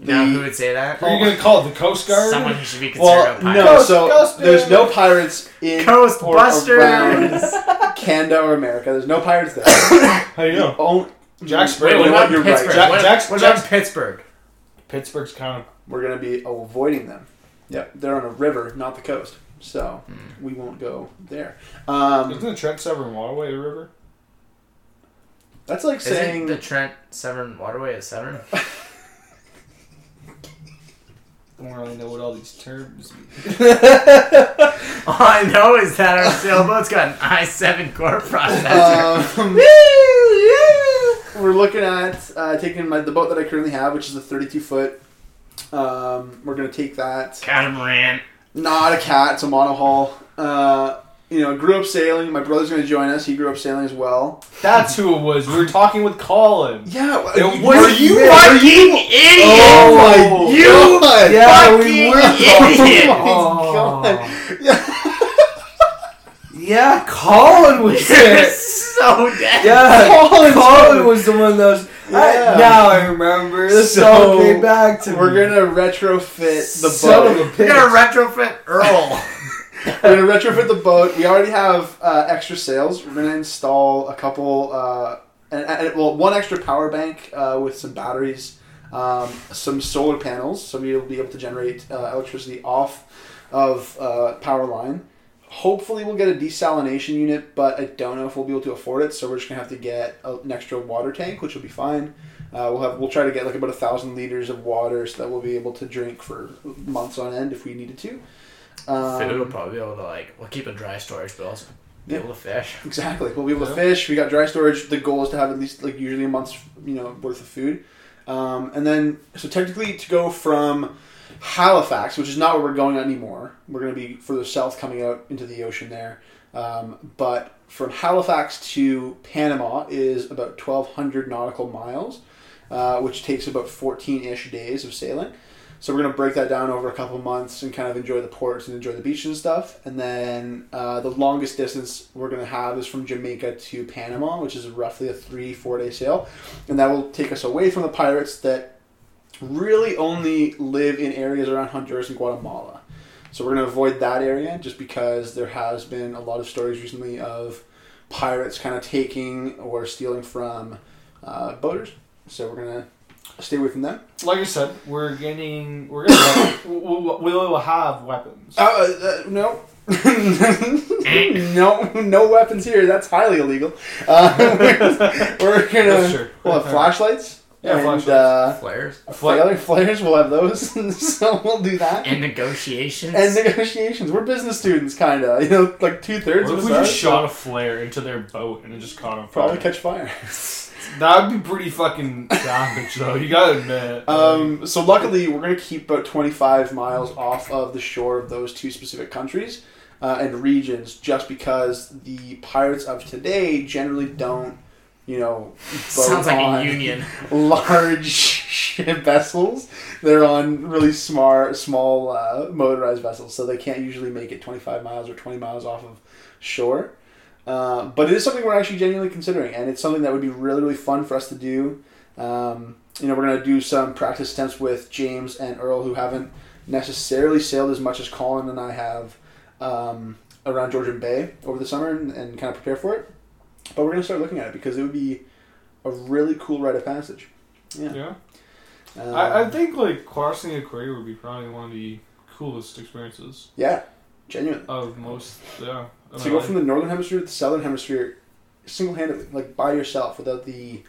Now, who would say that? Are you gonna call it the Coast Guard? Someone who should be concerned Well, about pirates. no. Ghost- so Ghostbusters. there's no pirates in or Ghostbusters! around (laughs) Canada or America. There's no pirates there. (coughs) How you know? Only, Jack Wait, Sparrow. what You're about right. Pittsburgh? Jack- what Jack's- what about Pittsburgh? Pittsburgh's kind of We're gonna be avoiding them. Yep, they're on a river, not the coast, so Hmm. we won't go there. Um, isn't the Trent Severn Waterway a river? that's like Isn't saying the Trent Severn Waterway at Severn? (laughs) I don't really know what all these terms mean. (laughs) All I know is that our sailboat's got an i7 core processor. Um, (laughs) (laughs) we're looking at uh, taking my, the boat that I currently have, which is a 32 foot. Um, we're gonna take that. Catamaran. Not a cat, it's a monohull. Uh, you know, grew up sailing. My brother's gonna join us. He grew up sailing as well. That's who it was. We were talking with Colin. Yeah, It were you? me. Are you? Fucking idiot! Oh my You god! Yeah, we fucking were. idiot! Oh my god! Yeah. Yeah, Colin was (laughs) You're there. so dead. Yeah, Colin's Colin right. was the one that was. Yeah. I, now I remember. The So, song came back to We're me. gonna retrofit the Son boat. of a You're gonna retrofit Earl. (laughs) We're gonna retrofit the boat. We already have uh, extra sails. We're gonna install a couple, uh, and, and well, one extra power bank uh, with some batteries, um, some solar panels, so we'll be able to generate uh, electricity off of uh, power line. Hopefully, we'll get a desalination unit, but I don't know if we'll be able to afford it. So we're just gonna have to get a, an extra water tank, which will be fine. Uh, we'll have we'll try to get like about a thousand liters of water, so that we'll be able to drink for months on end if we needed to. Um, Food will probably be able to like we'll keep a dry storage, but also be Yeah. able to fish. Exactly. We'll be able to fish. We got dry storage. The goal is to have at least like usually a month's you know worth of food. Um, and then so technically to go from Halifax, which is not where we're going anymore. We're going to be further south, coming out into the ocean there. Um, but from Halifax to Panama is about twelve hundred nautical miles, uh, which takes about fourteen ish days of sailing. So we're gonna break that down over a couple months and kind of enjoy the ports and enjoy the beaches and stuff. And then uh, the longest distance we're gonna have is from Jamaica to Panama, which is roughly a three four day sail, and that will take us away from the pirates that really only live in areas around Honduras and Guatemala. So we're gonna avoid that area just because there has been a lot of stories recently of pirates kind of taking or stealing from uh, boaters. So we're gonna stay away from them. Like I said, we're getting we're gonna (coughs) we'll, we'll have weapons. Uh, uh, no. (laughs) no, no weapons here. That's highly illegal. Uh, (laughs) we're, we're gonna That's true. we'll have flashlights. Yeah, and, flashlights. Uh, Flares flare, flares. We'll have those, (laughs) so we'll do that. and negotiations. And negotiations. We're business students, kind of. You know, like two thirds What of if us we just shot a flare into their boat and it just caught on fire? Probably catch fire. That would be pretty fucking savage, though. You gotta admit. Um, so luckily, we're going to keep about 25 miles off of the shore of those two specific countries uh, and regions, just because the pirates of today generally don't, you know, boat (laughs) Sounds like on a union. (laughs) large ship vessels. They're on really smart, small uh, motorized vessels, so they can't usually make it 25 miles or 20 miles off of shore. Uh, but it is something we're actually genuinely considering, and it's something that would be really, really fun for us to do. Um, you know, we're going to do some practice attempts with James and Earl, who haven't necessarily sailed as much as Colin and I have um, around Georgian Bay over the summer and, and kind of prepare for it. But we're going to start looking at it because it would be a really cool rite of passage. Yeah. yeah. Um, I, I think like crossing the equator would be probably one of the coolest experiences yeah, genuinely. of most. Yeah. Of To my go from the northern hemisphere to the southern hemisphere single handedly, like by yourself, without the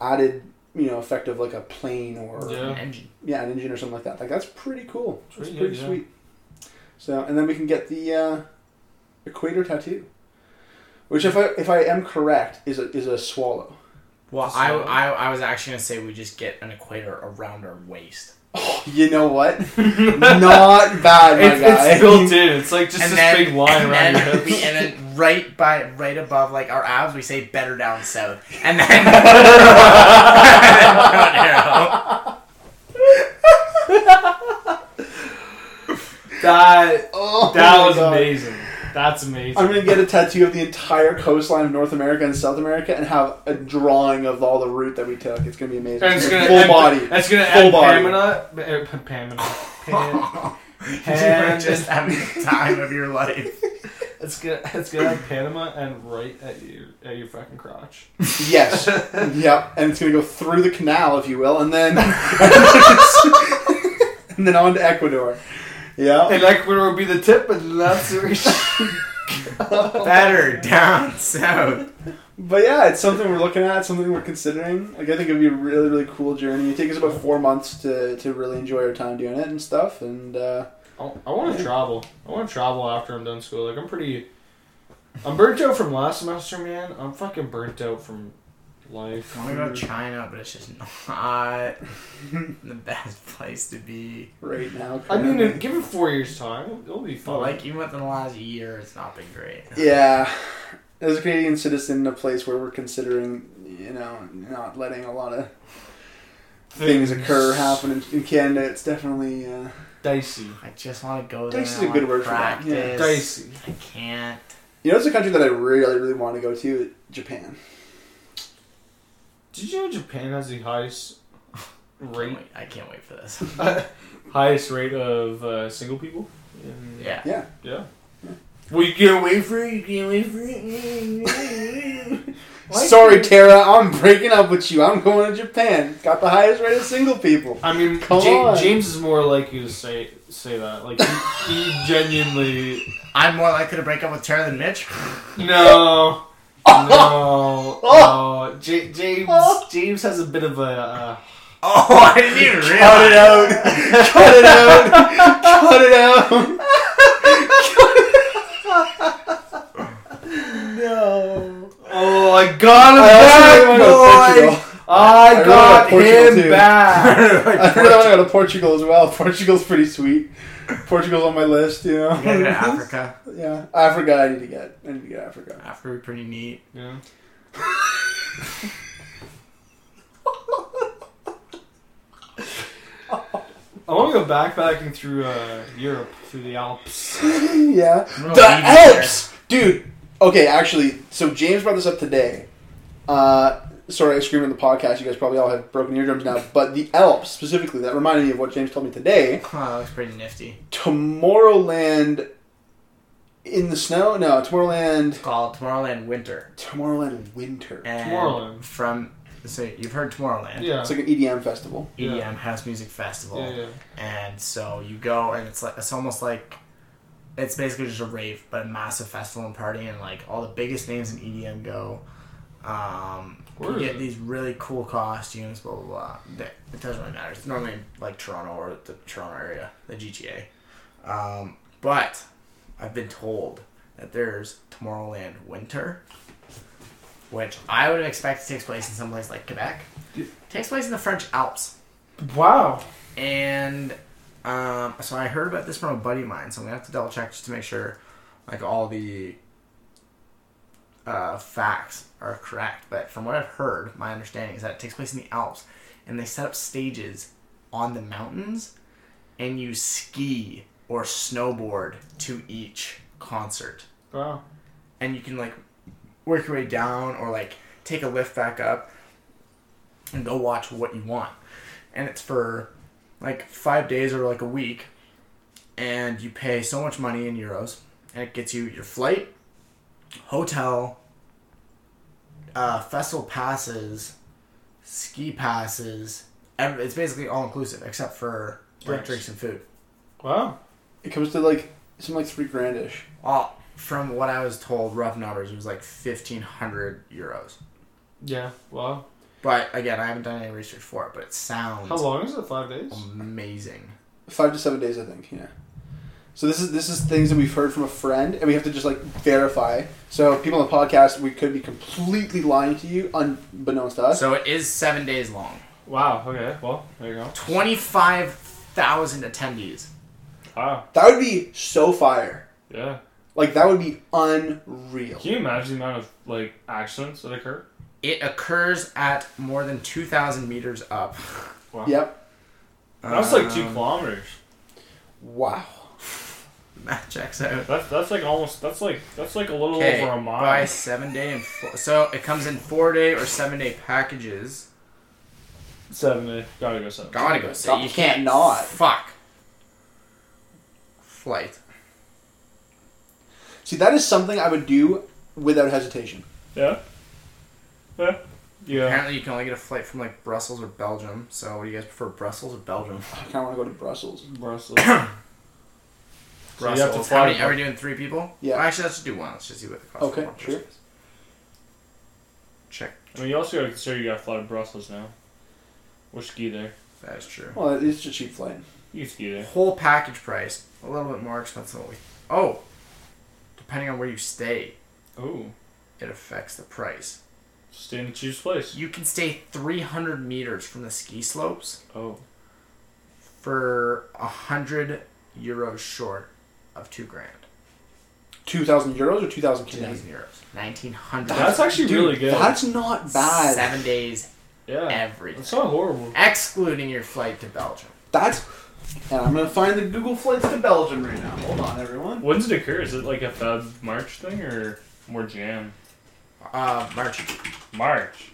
added, you know, effect of like a plane or Yeah. An engine. yeah, an engine or something like that. Like that's pretty cool. It's That's pretty pretty good, yeah. sweet. So, and then we can get the uh, equator tattoo, which, if I if I am correct, is a is a swallow. Well, Just I, I, I was actually gonna say we just get an equator around our waist, Oh, (laughs) you know what? (laughs) Not bad, my It's, guy. it's built in. It's like just and this then big line and around then your hips. and then right by right above like our abs, we say better down south, and then, (laughs) that Oh, that was God. amazing. That's amazing. I'm gonna get a tattoo of the entire coastline of North America and South America and have a drawing of all the route that we took. It's gonna be amazing. and it's gonna full end, body. That's gonna Full end body. Pamela. uh, P- Pamela. (laughs) Pam, (laughs) you were just having the time of your life. (laughs) it's gonna it's gonna have Panama and right at your at your fucking crotch. Yes. yep. And it's gonna go through the canal, if you will, and then and then on to Ecuador. Yeah. And Ecuador would be the tip, but that's the reach. Better down south. But yeah, it's something we're looking at, something we're considering. Like I think it'd be a really, really cool journey. It takes us about four months to, to really enjoy our time doing it and stuff. And uh, I, I want to travel. I want to travel after I'm done school. Like I'm pretty. I'm burnt out from last semester, man. I'm fucking burnt out from life. I want to go to China, but it's just not (laughs) the best place to be. right now, I mean, in- give it four years time. It'll be But fun. like even within the last year, it's not been great. yeah, as a Canadian citizen in a place where we're considering, you know, not letting a lot of things occur happen in, in Canada, it's definitely uh, dicey. I just want to go there. Dicey is and a I good wanna word for that, yeah. Dicey. I can't. you know, it's a country that I really, really want to go to. Japan. Did you know Japan has the highest rate, can't wait, I can't wait for this. (laughs) highest rate of uh, single people? In, Yeah. Yeah. Yeah. Well, you can't wait for it. You can't wait for it. (laughs) Sorry, Tara, I'm breaking up with you. I'm going to Japan. Got the highest rate of single people. I mean, Come Ja- on. James is more likely to say say that. Like he, he genuinely I'm more likely to break up with Tara than Mitch. no. No, (laughs) oh, oh no. J- James James has a bit of a. Uh, oh, (laughs) I didn't even realize. Cut it out! Cut it out! Cut it out! no. Oh, I got him I back, boy. Portugal. I really got want Portugal, him too. (laughs) back. I really want to go to Portugal as well. (laughs) Portugal's pretty sweet. Portugal's on my list, you know. You gotta go (laughs) Africa. yeah, Africa. I need to get. I need to get Africa. Africa would be pretty neat. Yeah. I want to go backpacking through uh, Europe, through the Alps. yeah, the leave you there. Alps, dude. Okay, actually, so James brought this up today. Uh, sorry, I screamed in the podcast. You guys probably all have broken eardrums now. But the Alps specifically, that reminded me of what James told me today. Oh, that looks pretty nifty. Tomorrowland in the snow? No, Tomorrowland. It's called Tomorrowland Winter. Tomorrowland Winter. And Tomorrowland. From so you've heard Tomorrowland. Yeah. It's like an EDM festival. EDM Yeah. House Music Festival. yeah, yeah. And so you go, and it's like it's almost like it's basically just a rave, but a massive festival and party, and like all the biggest names in EDM go. Um, Where you get it? these really cool costumes, blah blah blah. That- It doesn't really matter. It's normally like Toronto or the Toronto area, the GTA. Um, but I've been told that there's Tomorrowland Winter, which I would expect takes place in some place like Quebec. takes place in the French Alps. Wow. And um, so I heard about this from a buddy of mine, so I'm gonna have to double check just to make sure, like all the uh, facts are correct. But from what I've heard, my understanding is that it takes place in the Alps, and they set up stages on the mountains, and you ski or snowboard to each concert, Wow. and you can like work your way down or like take a lift back up, and go watch what you want, and it's for like five days or like a week, and you pay so much money in euros, and it gets you your flight, hotel, uh, festival passes, ski passes. Every, it's basically all inclusive except for Drinks. and food. Wow. It comes to like something like three grandish. Oh, from what I was told, rough numbers, it was like fifteen hundred euros. Yeah. Wow. But again, I haven't done any research for it, but it sounds How long is it? Five days? amazing. Five to seven days, I think. Yeah. So this is this is things that we've heard from a friend, and we have to just like verify. So people on the podcast, we could be completely lying to you, unbeknownst to us. So it is seven days long. Wow. Okay. Well, there you go. Twenty five thousand attendees. Wow. that would be so fire. Yeah. Like that would be unreal. Can you imagine the amount of like accidents that occur? It occurs at more than two thousand meters up. Wow. Yep. That's like two Um, kilometers. Wow. That checks out. That's that's like almost that's like that's like a little Okay, over a mile. by seven day and four, so it comes in four day or seven day packages. Seven. day. Gotta go seven. Gotta go. So God, you you can't can't. Fuck. Flight. See, that is something I would do without hesitation. Yeah. Yeah. Yeah. Apparently, you can only get a flight from like Brussels or Belgium. So, what do you guys prefer, Brussels or Belgium? I kind of want to go to Brussels. Brussels. (coughs) So you have to Brussels. fly How many? Are we doing three people? Yeah. Well, actually, let's just do one. Let's just see what the cost. Okay, of one sure. is. Check. I mean, you also gotta consider you gotta fly to Brussels now. Or ski there. That is true. Well, it's a cheap flight. You can ski there. Whole package price a little bit more expensive. Than what we, oh, depending on where you stay, Oh. it affects the price. Stay in the cheapest place. You can stay 300 meters from the ski slopes Oh. for a hundred euros short of two grand. Two thousand euros or two thousand Two Canadian. thousand euros. Nineteen hundred. That's actually Dude, really good. That's not bad. Seven days, yeah. everything, That's not horrible. excluding your flight to Belgium. That's. And I'm gonna find the Google flights to Belgium right now. Hold on, everyone. When's it occur? Is it like a Feb March thing or more Jan? Uh, March. March.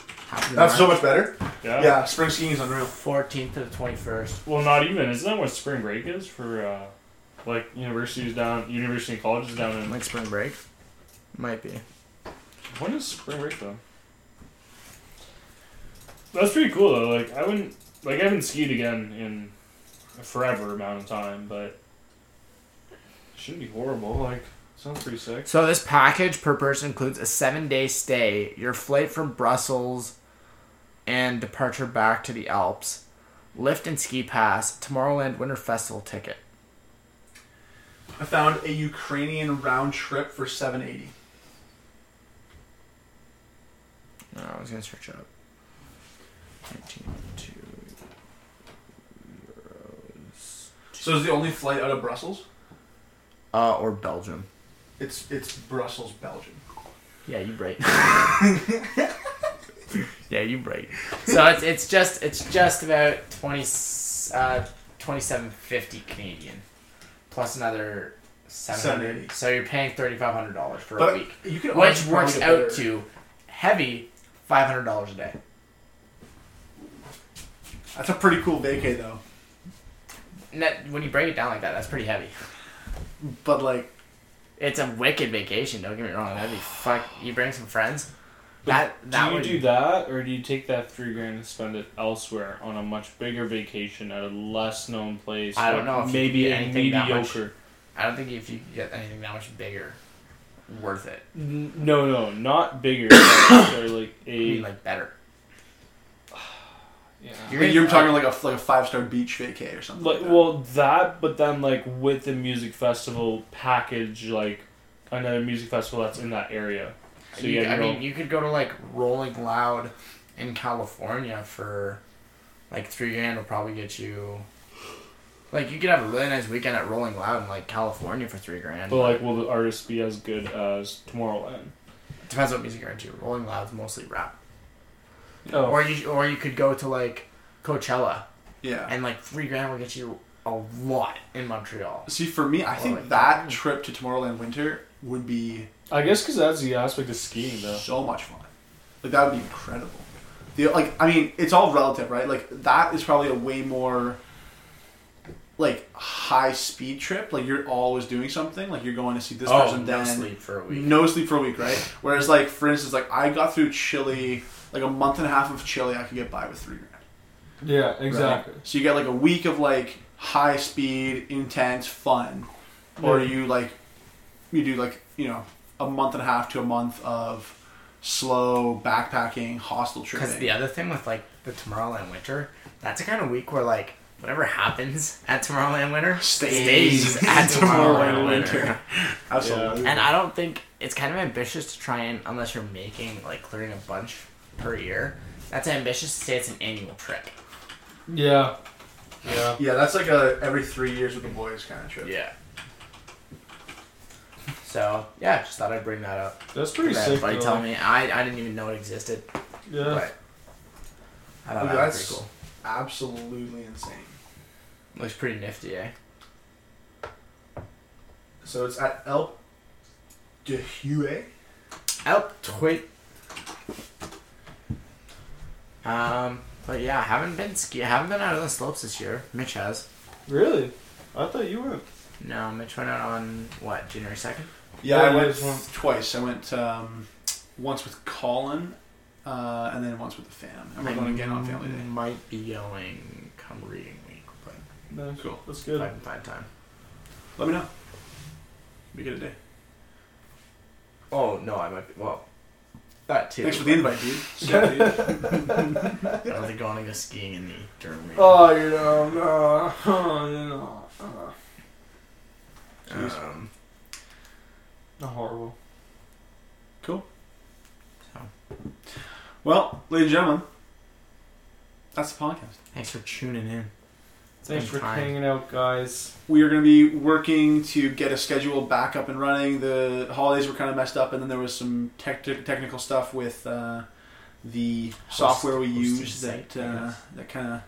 That's so much better. Yeah. Yeah, spring skiing is unreal. 14th to the 21st. Well, not even. Isn't that what spring break is for uh, like universities down, university and colleges down in? Like spring break? Might be. When is spring break though? That's pretty cool though. Like I wouldn't like I haven't skied again in a forever amount of time, but it shouldn't be horrible. Like sounds pretty sick. So this package per person includes a seven day stay, your flight from Brussels, and departure back to the Alps, lift and ski pass, Tomorrowland Winter Festival ticket. I found a Ukrainian round trip for seven eighty. No, I was gonna search it up. 19.2 euros. So is the only flight out of Brussels? Uh, or Belgium. It's it's Brussels, Belgium. Yeah, you right. (laughs) (laughs) yeah, you right. So it's it's just it's just about twenty uh twenty seven fifty Canadian, plus another seven hundred. 780. So you're paying thirty five hundred dollars for a week, you can which works out better. to heavy five hundred dollars a day. That's a pretty cool vacay though. Net, when you break it down like that, that's pretty heavy. But like, It's a wicked vacation. Don't get me wrong. That'd be fuck. You bring some friends. But that that do you would do that, or do you take that three grand and spend it elsewhere on a much bigger vacation at a less known place? I don't know if you maybe could get a anything that much- mediocre. I don't think if you get anything that much bigger, worth it. N- No, no, not bigger. (coughs) necessarily like I a. mean, like better. (sighs) yeah. You're you're, gonna- talking like a like a five star beach vacay or something. Like Like, that. well, that, but then like with the music festival package, like another music festival that's in that area. So You- you, I your mean, you could go to like Rolling Loud in California for like three grand. Will probably get you. Like you could have a really nice weekend at Rolling Loud in like California for three grand. but like, will the artist be as good as Tomorrowland? depends what music you're into. Rolling Loud's mostly rap. Oh, Or you or you could go to like Coachella yeah. and like three grand will get you a lot in Montreal. See, for me, I Or think like- that trip to Tomorrowland Winter would be I guess because that's the aspect of skiing, though. so much fun. Like that would be incredible. The like, I mean, it's all relative, right? Like that is probably a way more like high speed trip. Like you're always doing something. Like you're going to see this oh, person, no then sleep for a week. no sleep for a week, right? Whereas like for instance, like I got through Chile, like a month and a half of Chile, I could get by with three grand. Yeah, right? exactly. So you get like a week of like high speed, intense fun, or Yeah. you like you do like you know a month and a half to a month of slow backpacking, hostel Because the other thing with like the Tomorrowland Winter, that's a kind of week where like whatever happens at Tomorrowland Winter Stays at Tomorrowland Tomorrowland Winter. Winter. (laughs) Absolutely. And I don't think it's kind of ambitious to try and unless you're making like clearing a bunch per year. That's ambitious to say it's an annual trip. Yeah. Yeah. yeah, that's like a every three years with the boys kind of trip. Yeah. So yeah, just thought I'd bring that up. That's pretty That sick. buddy though. told me I, I didn't even know it existed, Yeah. but I thought Look, that was that's- pretty cool. Absolutely insane. Looks pretty nifty, eh? So it's at El de Hue. Out tweet. Um, but yeah, haven't been ski. Haven't been out on the slopes this year. Mitch has. Really? I thought you went. No, Mitch went out on what January second. Yeah, Yeah, I went twice. I went um, once with Colin, uh, and then once with the fam. And we're going again on Family Day. Might be going come reading week, but No, Cool. That's good. I can find time. Let me know. We get a day. Oh no, I might be. Well, that too. Thanks for the invite, dude. (laughs) Yeah, dude. I don't think going to go skiing in the during rain. Oh, you know, no, (laughs) oh, you know, uh. Um, not horrible. Cool. so Well, ladies and gentlemen, that's the podcast. thanks for tuning in. Thanks for fine. hanging out, guys. We are going to be working to get a schedule back up and running. The holidays were kind of messed up, and then there was some tech technical stuff with uh, the software we hosted used site, that uh, that kind of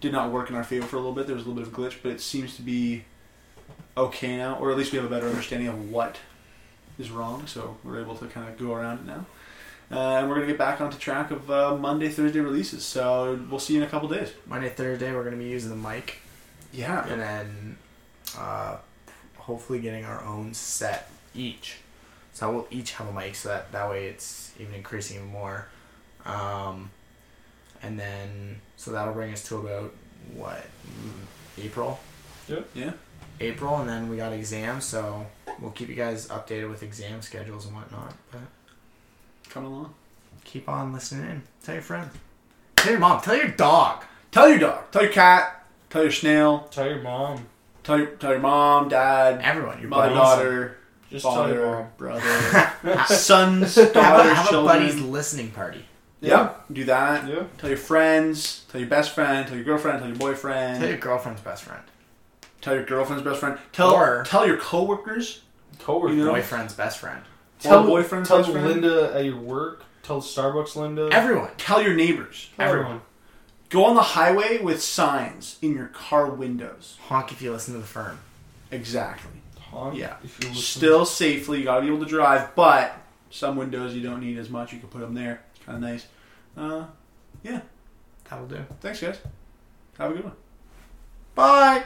did not work in our favor for a little bit. There was a little bit of a glitch, but it seems to be okay now, or at least we have a better understanding of what is wrong. So we're able to kind of go around it now. Uh, and we're gonna get back onto track of uh, Monday, Thursday releases. So we'll see you in a couple days. Monday, Thursday, we're gonna be using the mic, Yeah. and then uh, hopefully getting our own set each. So we'll each have a mic, so that that way it's even increasing even more. Um, and then so that'll bring us to about what mm, April. Yeah. April, and then we got exams, so we'll keep you guys updated with exam schedules and whatnot. But Coming along. keep on listening in. Tell your friends. Tell your mom. Tell your dog. Tell your dog. Tell your cat. Tell your snail. Tell your mom. Tell your, tell your mom, dad, Everyone. Your mother, buddies. daughter, Just tell your father, mom. brother, sons, Have a, daughters, have a children. buddy's listening party. Yeah. Do that. Yeah. Tell your friends. Tell your best friend. Tell your girlfriend. Tell your boyfriend. Tell your girlfriend's best friend. Tell your girlfriend's best friend. Tell Or- tell your coworkers. Coworker. You know? Boyfriend's best friend. Tell Tell boyfriend's Tell best friend. Linda at your work. Tell Starbucks Linda. Everyone. Tell your neighbors. Tell everyone. Go on the highway with signs in your car windows. Honk if you listen to the firm. Exactly. Honk Yeah. If you listen. Still safely. You gotta be able to drive, but some windows you don't need as much. You can put them there. It's kind of nice. Uh, yeah. That'll do. thanks, guys. Have a good one. Bye.